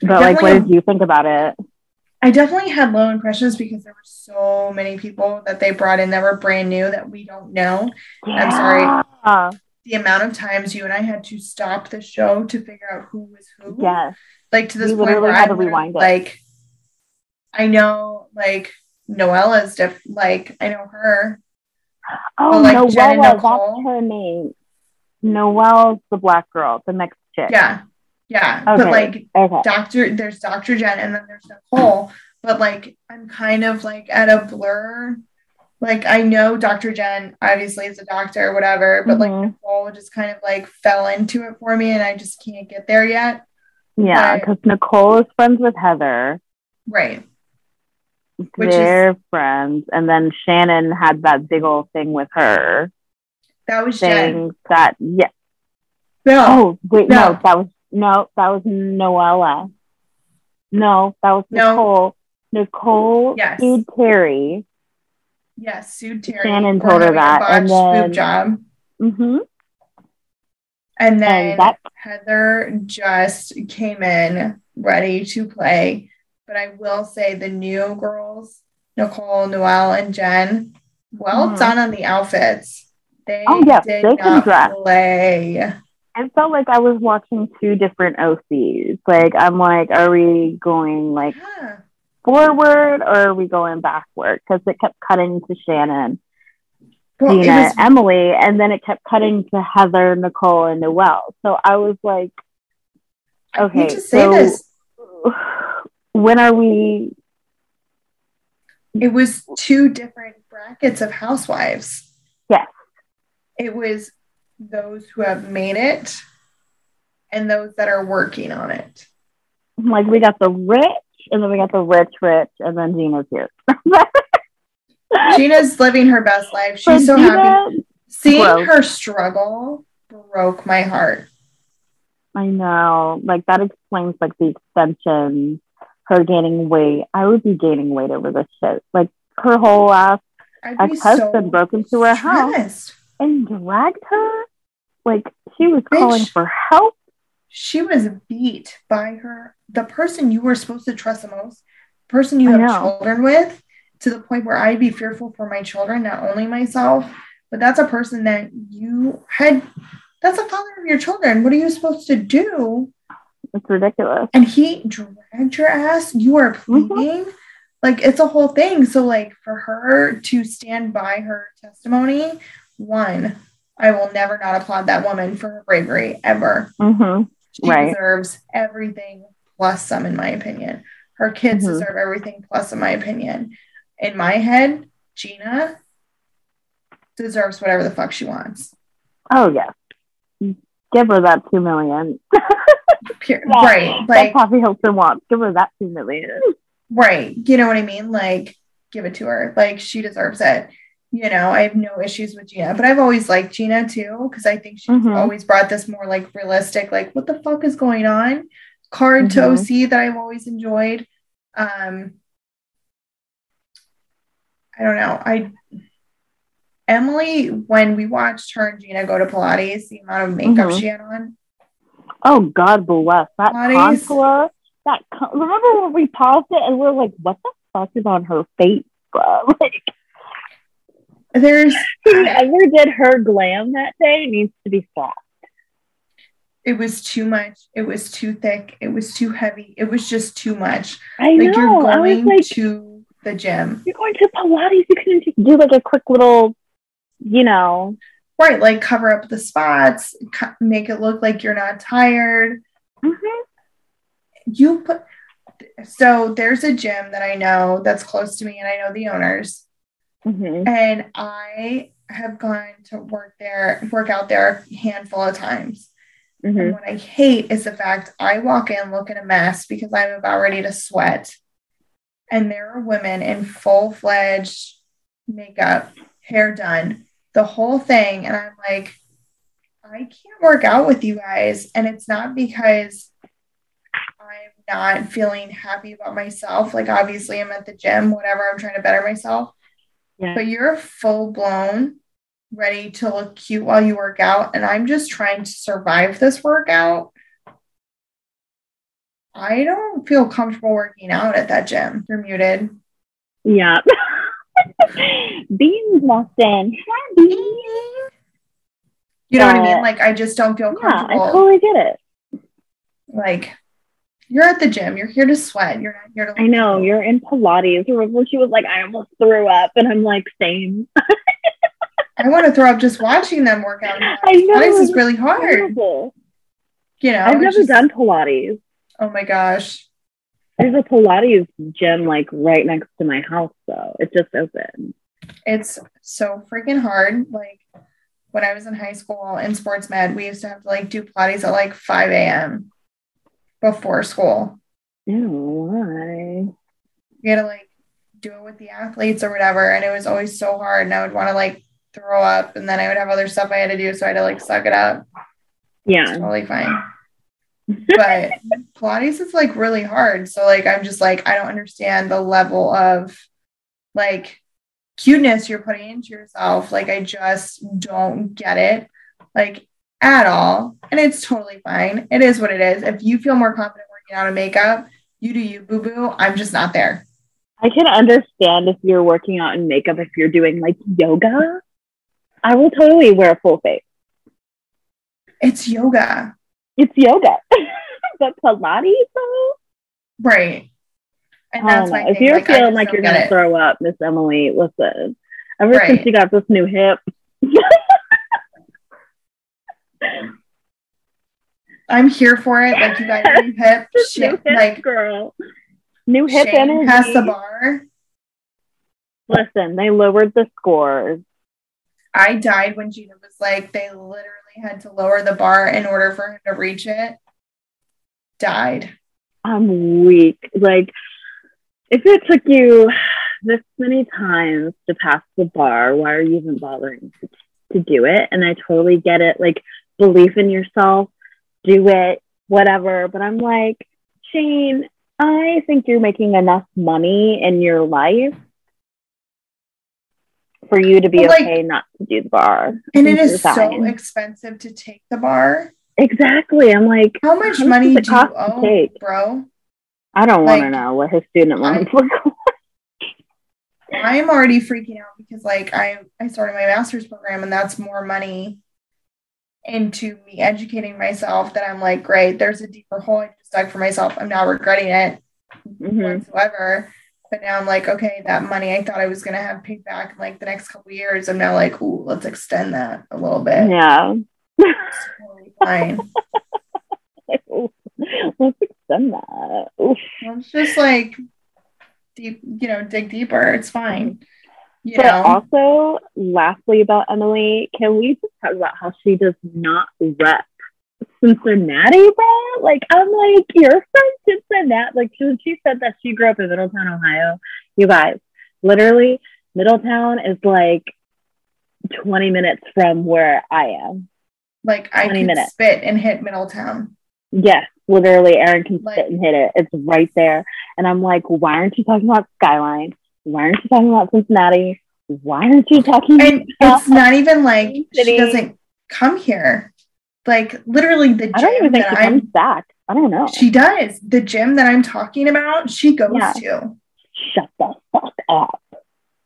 But like, what did you think about it? I definitely had low impressions because there were so many people that they brought in that were brand new that we don't know. I'm sorry. The amount of times you and I had to stop the show to figure out who was who. Yes. Like to this We point where had I rewind it. like I know like Noella's diff like I know her. Oh, like, Jen and Noella, that's her name. Noella's the black girl, the next chick. Yeah. Yeah, Okay. but like Okay. Dr. There's Dr. Jen and then there's Nicole, but like I'm kind of like at a blur. Like I know Dr. Jen obviously is a doctor, whatever, but like Mhm. Nicole just kind of like fell into it for me and I just can't get there yet. Yeah, because Nicole is friends with Heather. Right. Which is- They're friends. And then Shannon had that big old thing with her That was Jen. that, yeah. No. Oh, wait, No. no, that was, no, that was Noella. No, that was No. Nicole. Nicole Yes. sued Terry. Yes, sued Terry. Shannon told her that, and then- job. Mm-hmm. And then And Heather just came in ready to play. But I will say the new girls, Nicole, Noella, and Jen, well Mhm. done on the outfits. They Oh, yes, did they can not dress. play. I felt like I was watching two different OCs. Like, I'm like, are we going like Yeah. Forward or are we going backward? Because it kept cutting to Shannon, Well, Gina, was Emily, and then it kept cutting to Heather, Nicole, and Noella. So I was like, okay, so when are we? It was two different brackets of housewives. Yes. It was those who have made it and those that are working on it. Like, we got the rich, and then we got the rich, rich, and then Gina's here. [LAUGHS] Gina's living her best life. But She's so Gina, happy. Seeing broke. her struggle broke my heart. I know. Like that explains like the extension, her gaining weight. I would be gaining weight over this shit. Like her whole ass I'd ex-husband so broke into her house and dragged her. Like she was Bitch. calling for help. She was beat by her, the person you were supposed to trust the most, person you I have know. children with, to the point where I'd be fearful for my children, not only myself, but that's a person that you had. That's a father of your children. What are you supposed to do? It's ridiculous. and he dragged your ass you are Mm-hmm. pleading like it's a whole thing so like for her to stand by her testimony one i will never not applaud that woman for her bravery ever hmm she Right. deserves everything plus some in my opinion her kids Mhm. deserve everything plus in my opinion in my head gina deserves whatever the fuck she wants Oh yeah. Give her that two million. [LAUGHS] Pure, Yeah. right like Kathy Hilton wants. Give her that two million. Right. You know what I mean? Like, give it to her. Like, she deserves it. You know, I have no issues with Gina, but I've always liked Gina too, because I think she's Mhm. always brought this more like realistic, like, what the fuck is going on? Card to Mhm. OC that I've always enjoyed. Um, I don't know. I Emily, when we watched her and Gina go to Pilates, the amount of makeup Mhm. she had on, Oh God bless that contour. That con- remember when we paused it and we are like, "What the fuck is on her face?" bro?" [LAUGHS] Like there's [LAUGHS] whoever did her glam that day needs to be slapped. it was too much. It was too thick. It was too heavy. It was just too much. I Like know. you're I was going like, to the gym. "You're going to Pilates. You couldn't just do like a quick little, you know." Right, like cover up the spots, co- make it look like you're not tired. Mhm. You put so there's a gym that I know that's close to me and I know the owners Mhm. and I have gone to work there, work out there a handful of times. And Mhm. what I hate is the fact I walk in looking a mess because I'm about ready to sweat. And there are women in full fledged makeup, hair done, the whole thing. And I'm like, I can't work out with you guys. And it's not because I'm not feeling happy about myself. Like, obviously, I'm at the gym, whatever, I'm trying to better myself. Yeah. But you're full blown ready to look cute while you work out. And I'm just trying to survive this workout. I don't feel comfortable working out at that gym. You're muted. Yeah. [LAUGHS] Beans walked in. Hi, Beans. You know what I Uh, mean? Like, I just don't feel Yeah, I totally get it. like, you're at the gym. You're here to sweat. You're not here to. I know you're in Pilates. Remember she was like, I almost threw up, and I'm like, same. I want to throw up just watching them work out. I know, Pilates is really hard. Horrible. you know, I've never just- done Pilates. Oh my gosh. There's a Pilates gym like right next to my house, though. It just opened. It's so freaking hard. Like when I was in high school in sports med, we used to have to like do Pilates at like 5 a.m. before school. Ew, why? We had to like do it with the athletes or whatever. And it was always so hard. And I would want to like throw up and then I would have other stuff I had to do. So I had to like suck it up. It's Yeah. totally fine. But [LAUGHS] Pilates is like really hard. So like I'm just like, I don't understand the level of like cuteness you're putting into yourself. Like I just don't get it. Like at all. And it's totally fine. It is what it is. If you feel more confident working out in makeup, you do you, boo boo. I'm just not there. I can understand if you're working out in makeup, if you're doing like yoga. I will totally wear a full face. It's yoga. It's yoga. [LAUGHS] but Pilates, though? Right. And that's know. If you're Like, feeling like you're gonna throw up, Miss Emily, listen. Ever Right. since you got this new hip, [LAUGHS] I'm here for it. Like you got new [LAUGHS] hip, new hip like girl, new hip Shane energy. past the bar. Listen, they lowered the scores. I died when Gina was like, they literally had to lower the bar in order for him to reach it. Died. I'm weak. Like, if it took you this many times to pass the bar, why are you even bothering to, to do it? And I totally get it. Like, belief in yourself, do it, whatever. But I'm like, Shane, I think you're making enough money in your life for you to be like- okay not to do the bar. And it is so expensive to take the bar. Exactly. I'm like, How much How much money do you to take? bro? I don't want to know what his student loans look like. I'm already freaking out because like I I started my master's program and that's more money into me educating myself that I'm like, great, there's a deeper hole I just dug for myself. I'm not regretting it Mhm. whatsoever. But now I'm like, okay, that money I thought I was gonna have paid back in like the next couple of years. I'm now like, ooh, let's extend that a little bit. Yeah. It's totally fine. [LAUGHS] Let's extend that. Oof. Let's just like deep, you know, dig deeper. It's fine. You But know, also, lastly about Emily, can we just talk about how she does not rep Cincinnati, bro? Like, I'm like, you're from Cincinnati. Like, she, she said that she grew up in Middletown, Ohio. You guys, literally, Middletown is like 20 minutes from where I am. like I can minutes. spit and hit Middletown. Yes, literally, Erin can Like- sit and hit it. It's right there. And I'm like, why aren't you talking about Skyline? Why aren't you talking about Cincinnati? Why aren't you talking And about it's not even like City. she doesn't come here. Like literally the gym I don't even think that she I'm back. I don't know. she does. The gym that I'm talking about, she goes Yeah. to. Shut the fuck up.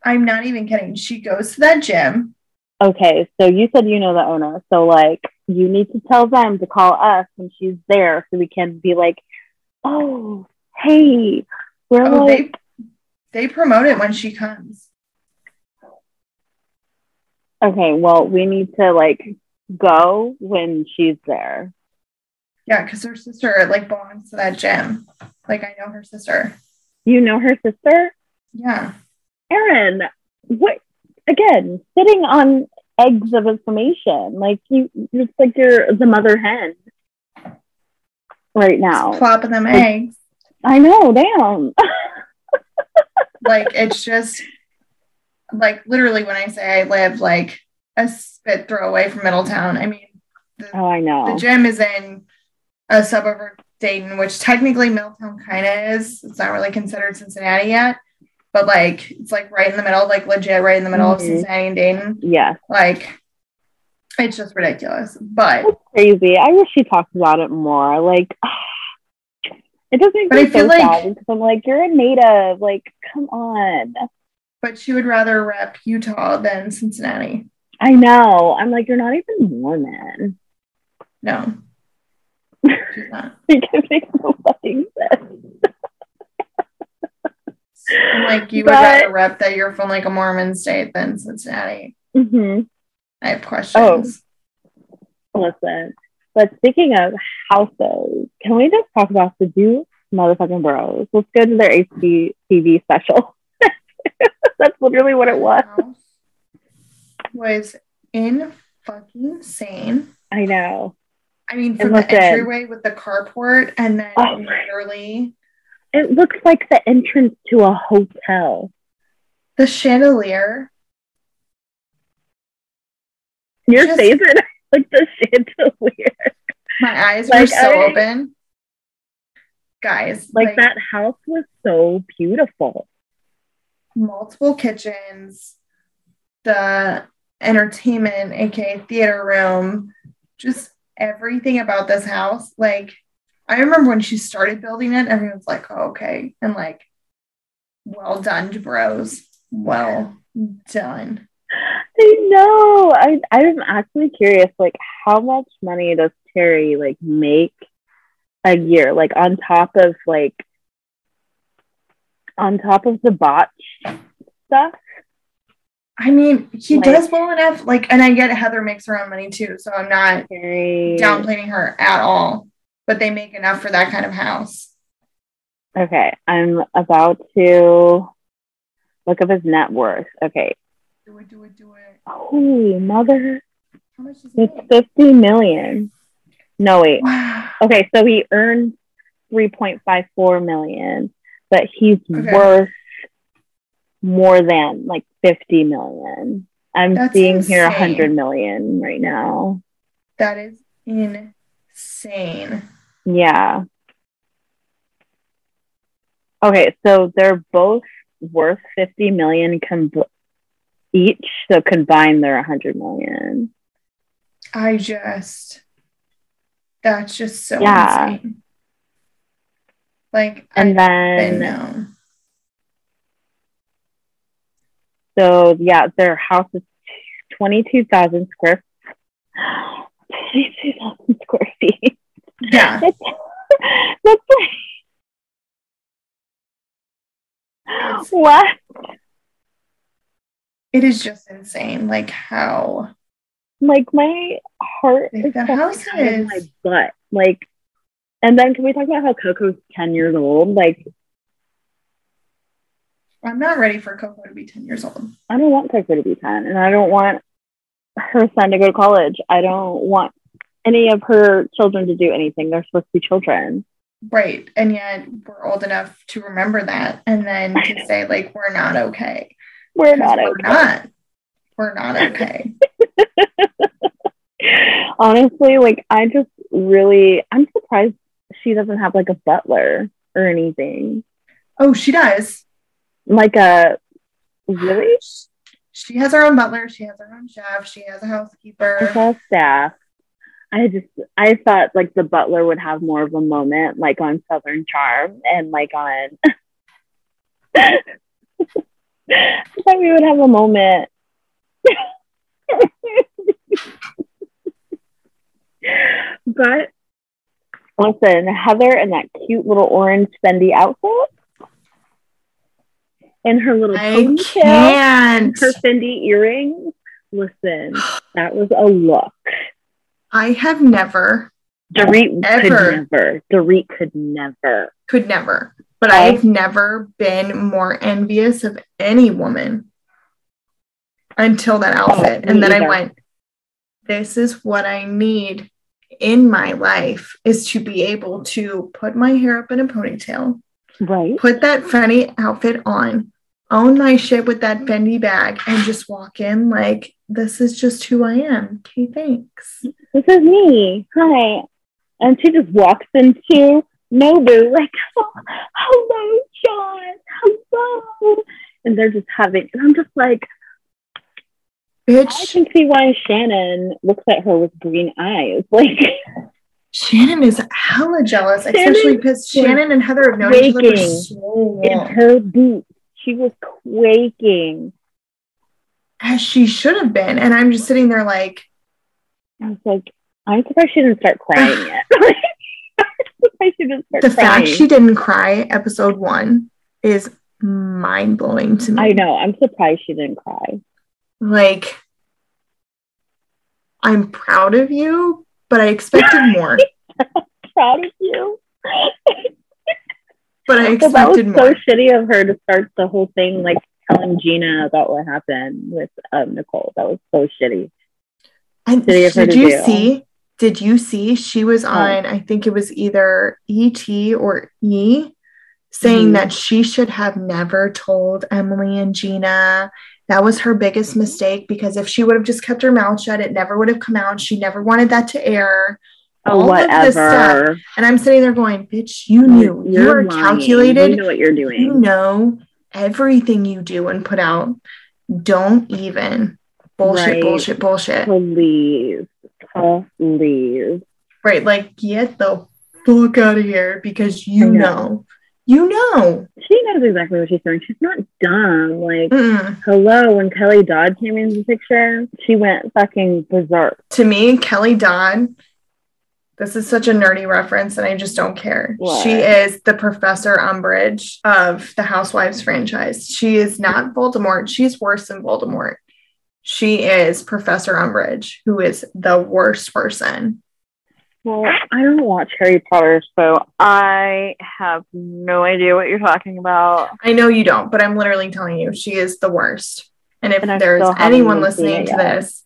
I'm not even kidding. She goes to that gym. Okay, so you said you know the owner. So, like, you need to tell them to call us when she's there so we can be like, oh, hey, we're Oh, like, they they promote it when she comes. okay, well, we need to like go when she's there. Yeah, because her sister like belongs to that gym. Like I know her sister. You know her sister? Yeah. Erin, what again, sitting on eggs of information. Like you it's like you're the mother hen right now. Plopping them Like- eggs. I know, damn. [LAUGHS] like it's just like literally when I say I live like a spit throw away from Middletown. I mean the, oh, I know the gym is in a suburb of Dayton, which technically Middletown kind of is. It's not really considered Cincinnati yet, but like it's like right in the middle, like legit right in the middle of Mhm. Cincinnati and Dayton. Yeah. Like it's just ridiculous. But It's crazy. I wish she talked about it more. Like it doesn't make But I feel so like, sad because I'm like, you're a native. Like, come on. but she would rather rep Utah than Cincinnati. I know. I'm like, you're not even Mormon. No, she's not. It makes no fucking sense. I'm like you would But- rather rep that you're from like a Mormon state than Cincinnati. hmm I have questions. Listen, But speaking of houses, can we just talk about the two motherfucking bros? Let's go to their HGTV special. [LAUGHS] That's literally what it was. Was in fucking insane. I know. I mean, from the entryway with the carport, and then Oh. literally It looks like the entrance to a hotel. the chandelier. Your Just- favorite, like the chandelier. [LAUGHS] My eyes Like, were so I- open. Guys, Like, that house was so beautiful. multiple kitchens, the entertainment, aka theater room, just everything about this house. Like, I remember when she started building it, everyone's like, oh, okay. And like, well done, bros. Well done. I know. I I'm actually curious, like how much money does Terry like make a year? Like on top of like on top of the Botched stuff. I mean, he Like- does well enough. Like, and I get Heather makes her own money too. So I'm not Terry downplaying her at all, but they make enough for that kind of house. Okay, I'm about to look up his net worth. Okay. Do it, do it, do it. Holy mother. How much is It's make? 50 million. No wait. [SIGHS] Okay, so he earned 3.54 million, but he's Okay. worth more than like 50 million. I'm That's seeing here insane. 100 million right now. That is insane. Yeah. Okay, so they're both worth 50 million com- each, so combined they're 100 million. I just, that's just so Yeah. insane. Like, And I then know. So yeah, their house is twenty two thousand square. [GASPS] Twenty two thousand square feet. Yeah. That's, [LAUGHS] that's like what? It is just insane. Like, how Like my heart Like, is that house of my butt. Like, and then can we talk about how Coco's ten years old? Like, I'm not ready for Coco to be 10 years old. I don't want Coco to be ten, and I don't want her son to go to college. I don't want any of her children to do anything. They're supposed to be children. Right. And yet we're old enough to remember that and then to [LAUGHS] say, like, we're not okay. We're not we're okay. not. We're not okay. [LAUGHS] Honestly, like I just really I'm surprised she doesn't have like a butler or anything. oh, she does. Like a really [GASPS] She has her own butler. She has her own chef. She has a housekeeper. saw staff. I just I thought like the butler would have more of a moment like on Southern Charm and like on [LAUGHS] [LAUGHS] I thought we would have a moment. but listen, Heather in that cute little orange Fendi outfit and her little I ponytail, her Fendi earrings. Listen, that was a look. I have never, Dorit Ever. could never. Dorit could never. could never, but Oh. I've never been more envious of any woman until that oh, outfit. me and then I went, this is what I need in my life is to be able to put my hair up in a ponytail, Right? put that Fendi outfit on, own my shit with that Fendi bag, and just walk in like, this is just who I am. Okay, thanks. This is me. Hi. And she just walks into Nobu like, oh, hello, John. Hello. And they're just having, and I'm just like, Bitch. I can see why Shannon looks at her with green eyes. [LAUGHS] Like, Shannon is hella jealous, Shannon especially because Shannon and Heather have known each other so in her boots, she was quaking. As she should have been. And I'm just sitting there like, I was like, I'm surprised she didn't start crying [LAUGHS] yet. [LAUGHS] I'm she didn't start the crying. fact she didn't cry episode one is mind blowing to me. I know. I'm surprised she didn't cry. Like, I'm proud of you, but I expected [LAUGHS] more. Proud of you. But I [LAUGHS] So that was expected so shitty of her to start the whole thing like telling Gina about what happened with um, Nicole. That was so shitty. And Did he have her did to you do? see? Did you see? She was Oh. on, I think it was either ET or E, saying Mhm. that she should have never told Emily and Gina. That was her biggest mistake because if she would have just kept her mouth shut, it never would have come out. She never wanted that to air. Oh, All of this stuff. whatever. And I'm sitting there going, bitch, you knew. you You're are lying. calculated. You know what you're doing. You know everything you do and put out. Don't even. Bullshit, Right. bullshit, bullshit. Please. Please. Right. Like, get the fuck out of here because you know. know. You know. She knows exactly what she's doing. She's not dumb. Like, Mm-mm. hello, when Kelly Dodd came into the picture, she went fucking berserk. To me, Kelly Dodd, this is such a nerdy reference and I just don't care. What? She is the Professor Umbridge of the Housewives franchise. She is not Voldemort. She's worse than Voldemort. She is Professor Umbridge, who is the worst person. Well, I don't watch Harry Potter, so I have no idea what you're talking about. I know you don't, but I'm literally telling you, she is the worst. And if And there's anyone listening to this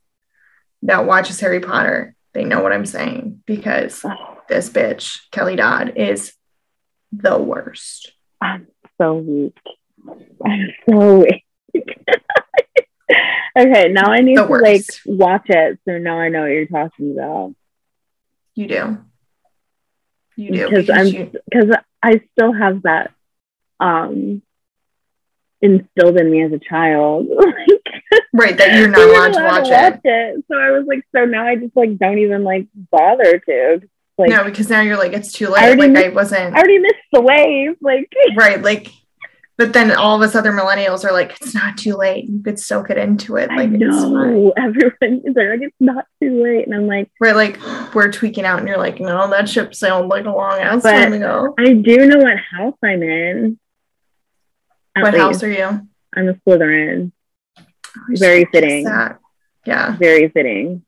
that watches Harry Potter, they know what I'm saying because this bitch, Kelly Dodd, is the worst. I'm so weak. I'm so weak. [LAUGHS] [LAUGHS] okay, now I need The to like watch it, so now I know what you're talking about. You do. You do. because I'm you- because I still have that um instilled in me as a child. [LAUGHS] like right, that you're [LAUGHS] not we allowed weren't to watch it. it. So I was like, so now I just like don't even like bother to. Like no, because now you're like, it's too late. already Like I wasn't I already missed the wave. Like right, like but then all of us other millennials are like, it's not too late. You could soak it into it. I Like it's fine. know [LAUGHS] everyone is like, it's not too late, and I'm like, we're like we're tweaking out, and you're like, no, that ship sailed like a long ass time ago. I do know what house I'm in. At What house are you? I'm a Slytherin. Oh, I Very guess fitting. Yeah, Very fitting.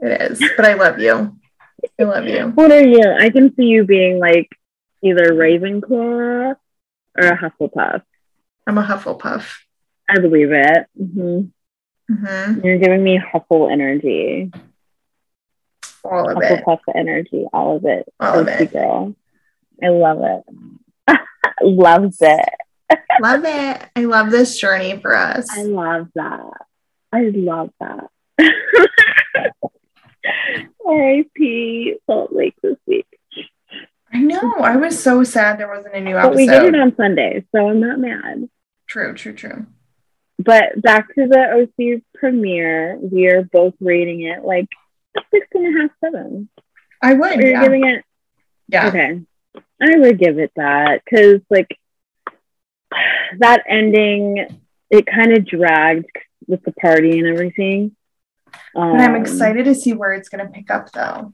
it is. But I love you. I love you. What are you? I can see you being like either Ravenclaw or a Hufflepuff. I'm a Hufflepuff. I believe it. hmm hmm You're giving me Huffle energy, All of it. Hufflepuff energy, all of it. All of it. girl. I love it. [LAUGHS] Loves it. Love it. I love this journey for us. I love that. I love that. [LAUGHS] R.I.P. Salt Lake this week. I know. I was so sad there wasn't a new episode. But we get it on Sunday, so I'm not mad. True, true, true. But back to the OC premiere, we are both rating it like six and a half, seven. I would. You're Yeah. giving it yeah. okay. I would give it that because like that ending, it kind of dragged with the party and everything. Um, And I'm excited to see where it's going to pick up, though.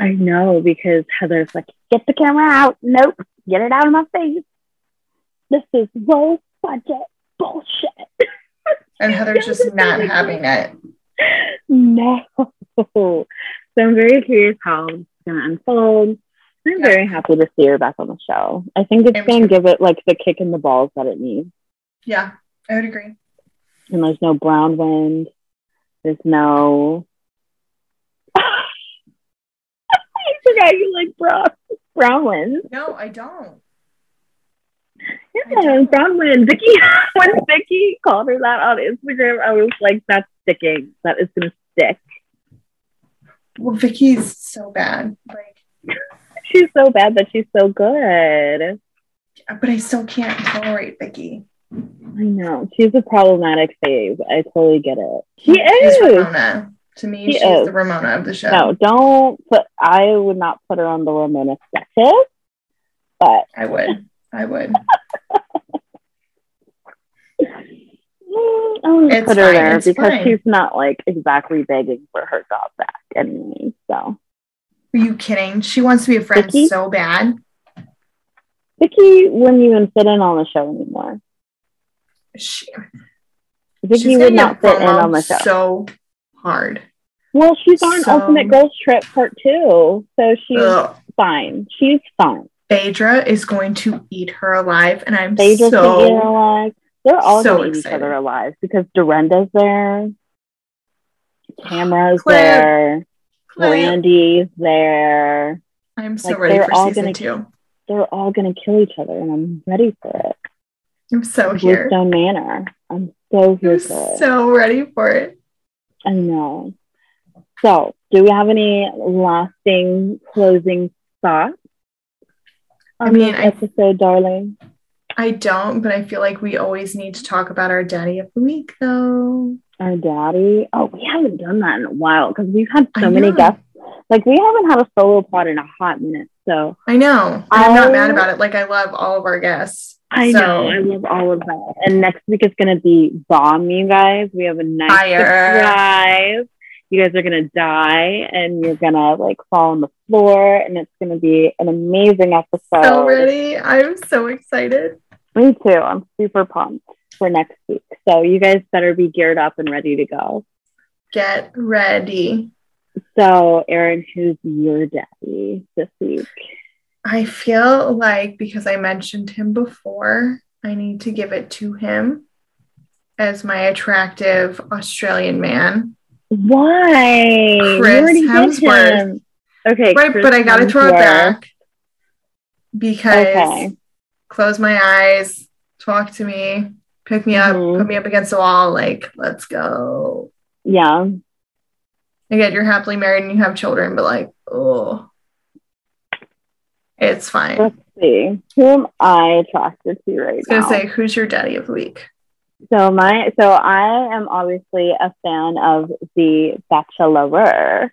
I know because Heather's like, get the camera out. Nope, get it out of my face. This is low budget bullshit. And Heather's [LAUGHS] just not having it. no. So I'm very curious how it's going to unfold. I'm Yeah. very happy to see her back on the show. I think it's going to give it like the kick in the balls that it needs. Yeah, I would agree. And there's no Braunwyn. There's no. I you like brown. No, I don't. Yeah, brown wind. Vicki, [LAUGHS] when Vicki called her that on Instagram, I was like, "That's sticking. That is gonna stick." Well, Vicki's so bad. Like, [LAUGHS] She's so bad that she's so good. but I still can't tolerate Vicki. I know she's a problematic phase. I totally get it. She is. Ramona. To me, She she's is. the Ramona of the show. No, don't put. I would not put her on the Ramona sketches, but I would. [LAUGHS] I would. I put her fine, there because fine. she's not like exactly begging for her job back anyway. So Are you kidding? She wants to be a friend Vicki? so bad. Vicki wouldn't even fit in on the show anymore. She, Vicki would not fit in on the show. so hard. Well, she's on So- Ultimate Girls Trip Part Two, so she's Ugh. fine. She's fine. Phaedra is going to eat her alive, and I'm just so eat her alive. They're all so gonna eat each other alive because Dorinda's there, Tamra's Claire. there, Claire. Brandi's there. I'm so Like, ready they're for all season gonna- two. They're all gonna kill each other, and I'm ready for it. I'm so here. Bluestone Manor. I'm so here I'm for it. so ready for it. I know. So, do we have any lasting closing thoughts on I mean, this I- episode, darling? I don't, but I feel like we always need to talk about our daddy of the week, though. Our daddy. Oh, we haven't done that in a while because we've had so many guests. Like we haven't had a solo pod in a hot minute. So I know. and I'm not mad um, about it. Like I love all of our guests. I So- know I love all of that. And next week is gonna be bomb, you guys. We have a nice Fire. surprise. You guys are gonna die and you're gonna like fall on the floor and it's gonna be an amazing episode. So ready. I'm so excited. Me too. I'm super pumped for next week. So you guys better be geared up and ready to go. Get ready. So Erin, who's your daddy this week? I feel like because I mentioned him before, I need to give it to him as my attractive Australian man. Why? Chris Hemsworth. Okay, Right, Chris but I got to throw it back because Okay. close my eyes, talk to me, pick me up, Mhm. put me up against the wall. Like, let's go. Yeah. Again, you're happily married and you have children, but like, oh, it's fine. Let's see. Who am I attracted to right I was gonna now? say, who's your daddy of the week? so my so I am obviously a fan of the Bachelor.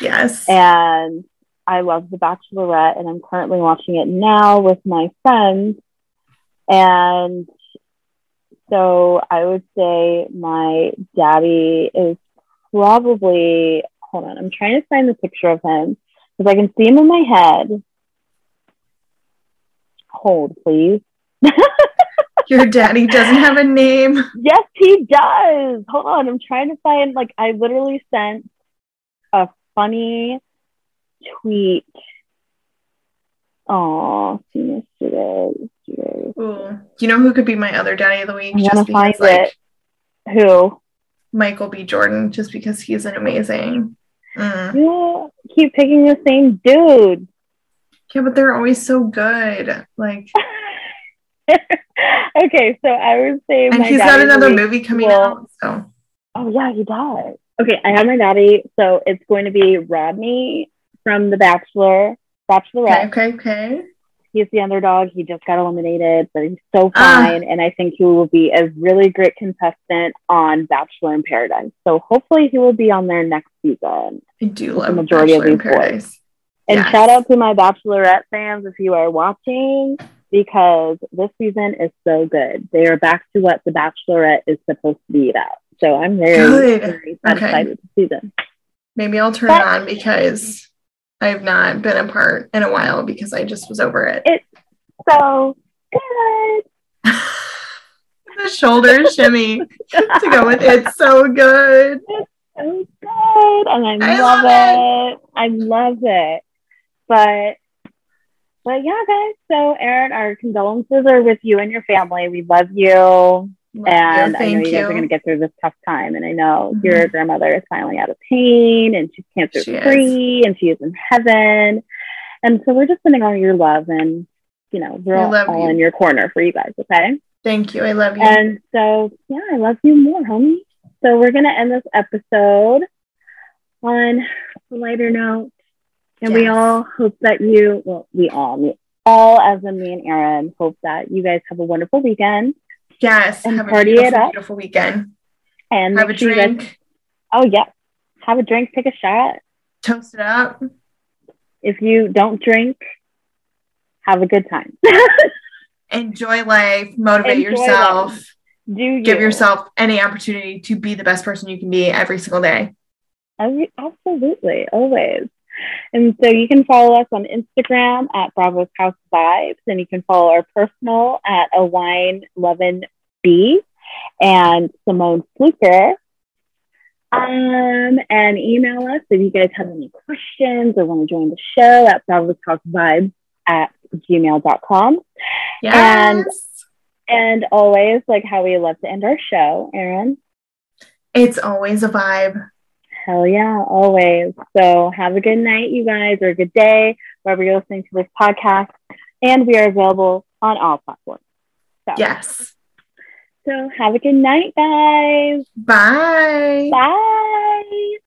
Yes. and I love The Bachelorette, and I'm currently watching it now with my friends. And so I would say my daddy is probably, hold on, I'm trying to find the picture of him because I can see him in my head. Hold, please. [LAUGHS] Your daddy doesn't have a name. Yes, he does. Hold on. I'm trying to find, like, I literally sent a funny tweet. Oh, seen yesterday. yesterday. Ooh. You know who could be my other daddy of the week? I'm Just gonna because, find like, it. Who? Michael B. Jordan, just because he's an amazing. Mm. You keep picking the same dude. Yeah, but they're always so good. Like, [LAUGHS] okay, so I would say and he's got daddy of the another movie coming out. So, Oh yeah, he does. Okay, I have my daddy. So it's going to be Rodney from The Bachelor, Bachelorette. okay, okay, okay. He's the underdog. He just got eliminated, but he's so Ah. fine. and I think he will be a really great contestant on Bachelor in Paradise. So hopefully he will be on there next season. I do the love majority of Bachelor in these boys. Paradise. And Yes. shout out to my Bachelorette fans if you are watching, because this season is so good. They are back to what the Bachelorette is supposed to be about. So I'm very, very Okay. excited to see them. Maybe I'll turn But- it on because I've not been apart in a while because I just was over it. It's so good. [LAUGHS] the shoulder shimmy to go with it's so good. It's so good and I, I love, love it. I love it. But but yeah, guys. So Erin, our condolences are with you and your family. We love you. And you. I know you guys are gonna get through this tough time. And I know Mhm. your grandmother is finally out of pain and she's cancer She is. free and she is in heaven. And so we're just sending all your love and you know, we're all, all you. in your corner for you guys, okay? Thank you. I love you. And so, yeah, I love you more, homie. So we're gonna end this episode on a lighter note, and we all hope that you, well, we all, me, all as in me and Erin, hope that you guys have a wonderful weekend yes. and have a party it beautiful, up. beautiful weekend. and Have a drink. oh yeah. have a drink, take a shot. Toast it up. If you don't drink, have a good time. [LAUGHS] Enjoy life. Motivate Enjoy yourself. life. Do you Give yourself any opportunity to be the best person you can be every single day. Every- Absolutely, always. And so you can follow us on Instagram at Bravo's House Vibes, and you can follow our personal at a wine lovin' B and Simone Fluker Um, and email us if you guys have any questions or want to join the show at Bravo's House Vibes at gmail.com. Yes. And and always like how we love to end our show, Erin. It's always a vibe. Hell yeah, always. So have a good night, you guys, or a good day, wherever you're listening to this podcast. And we are available on all platforms. So. Yes. So have a good night, guys. Bye. Bye.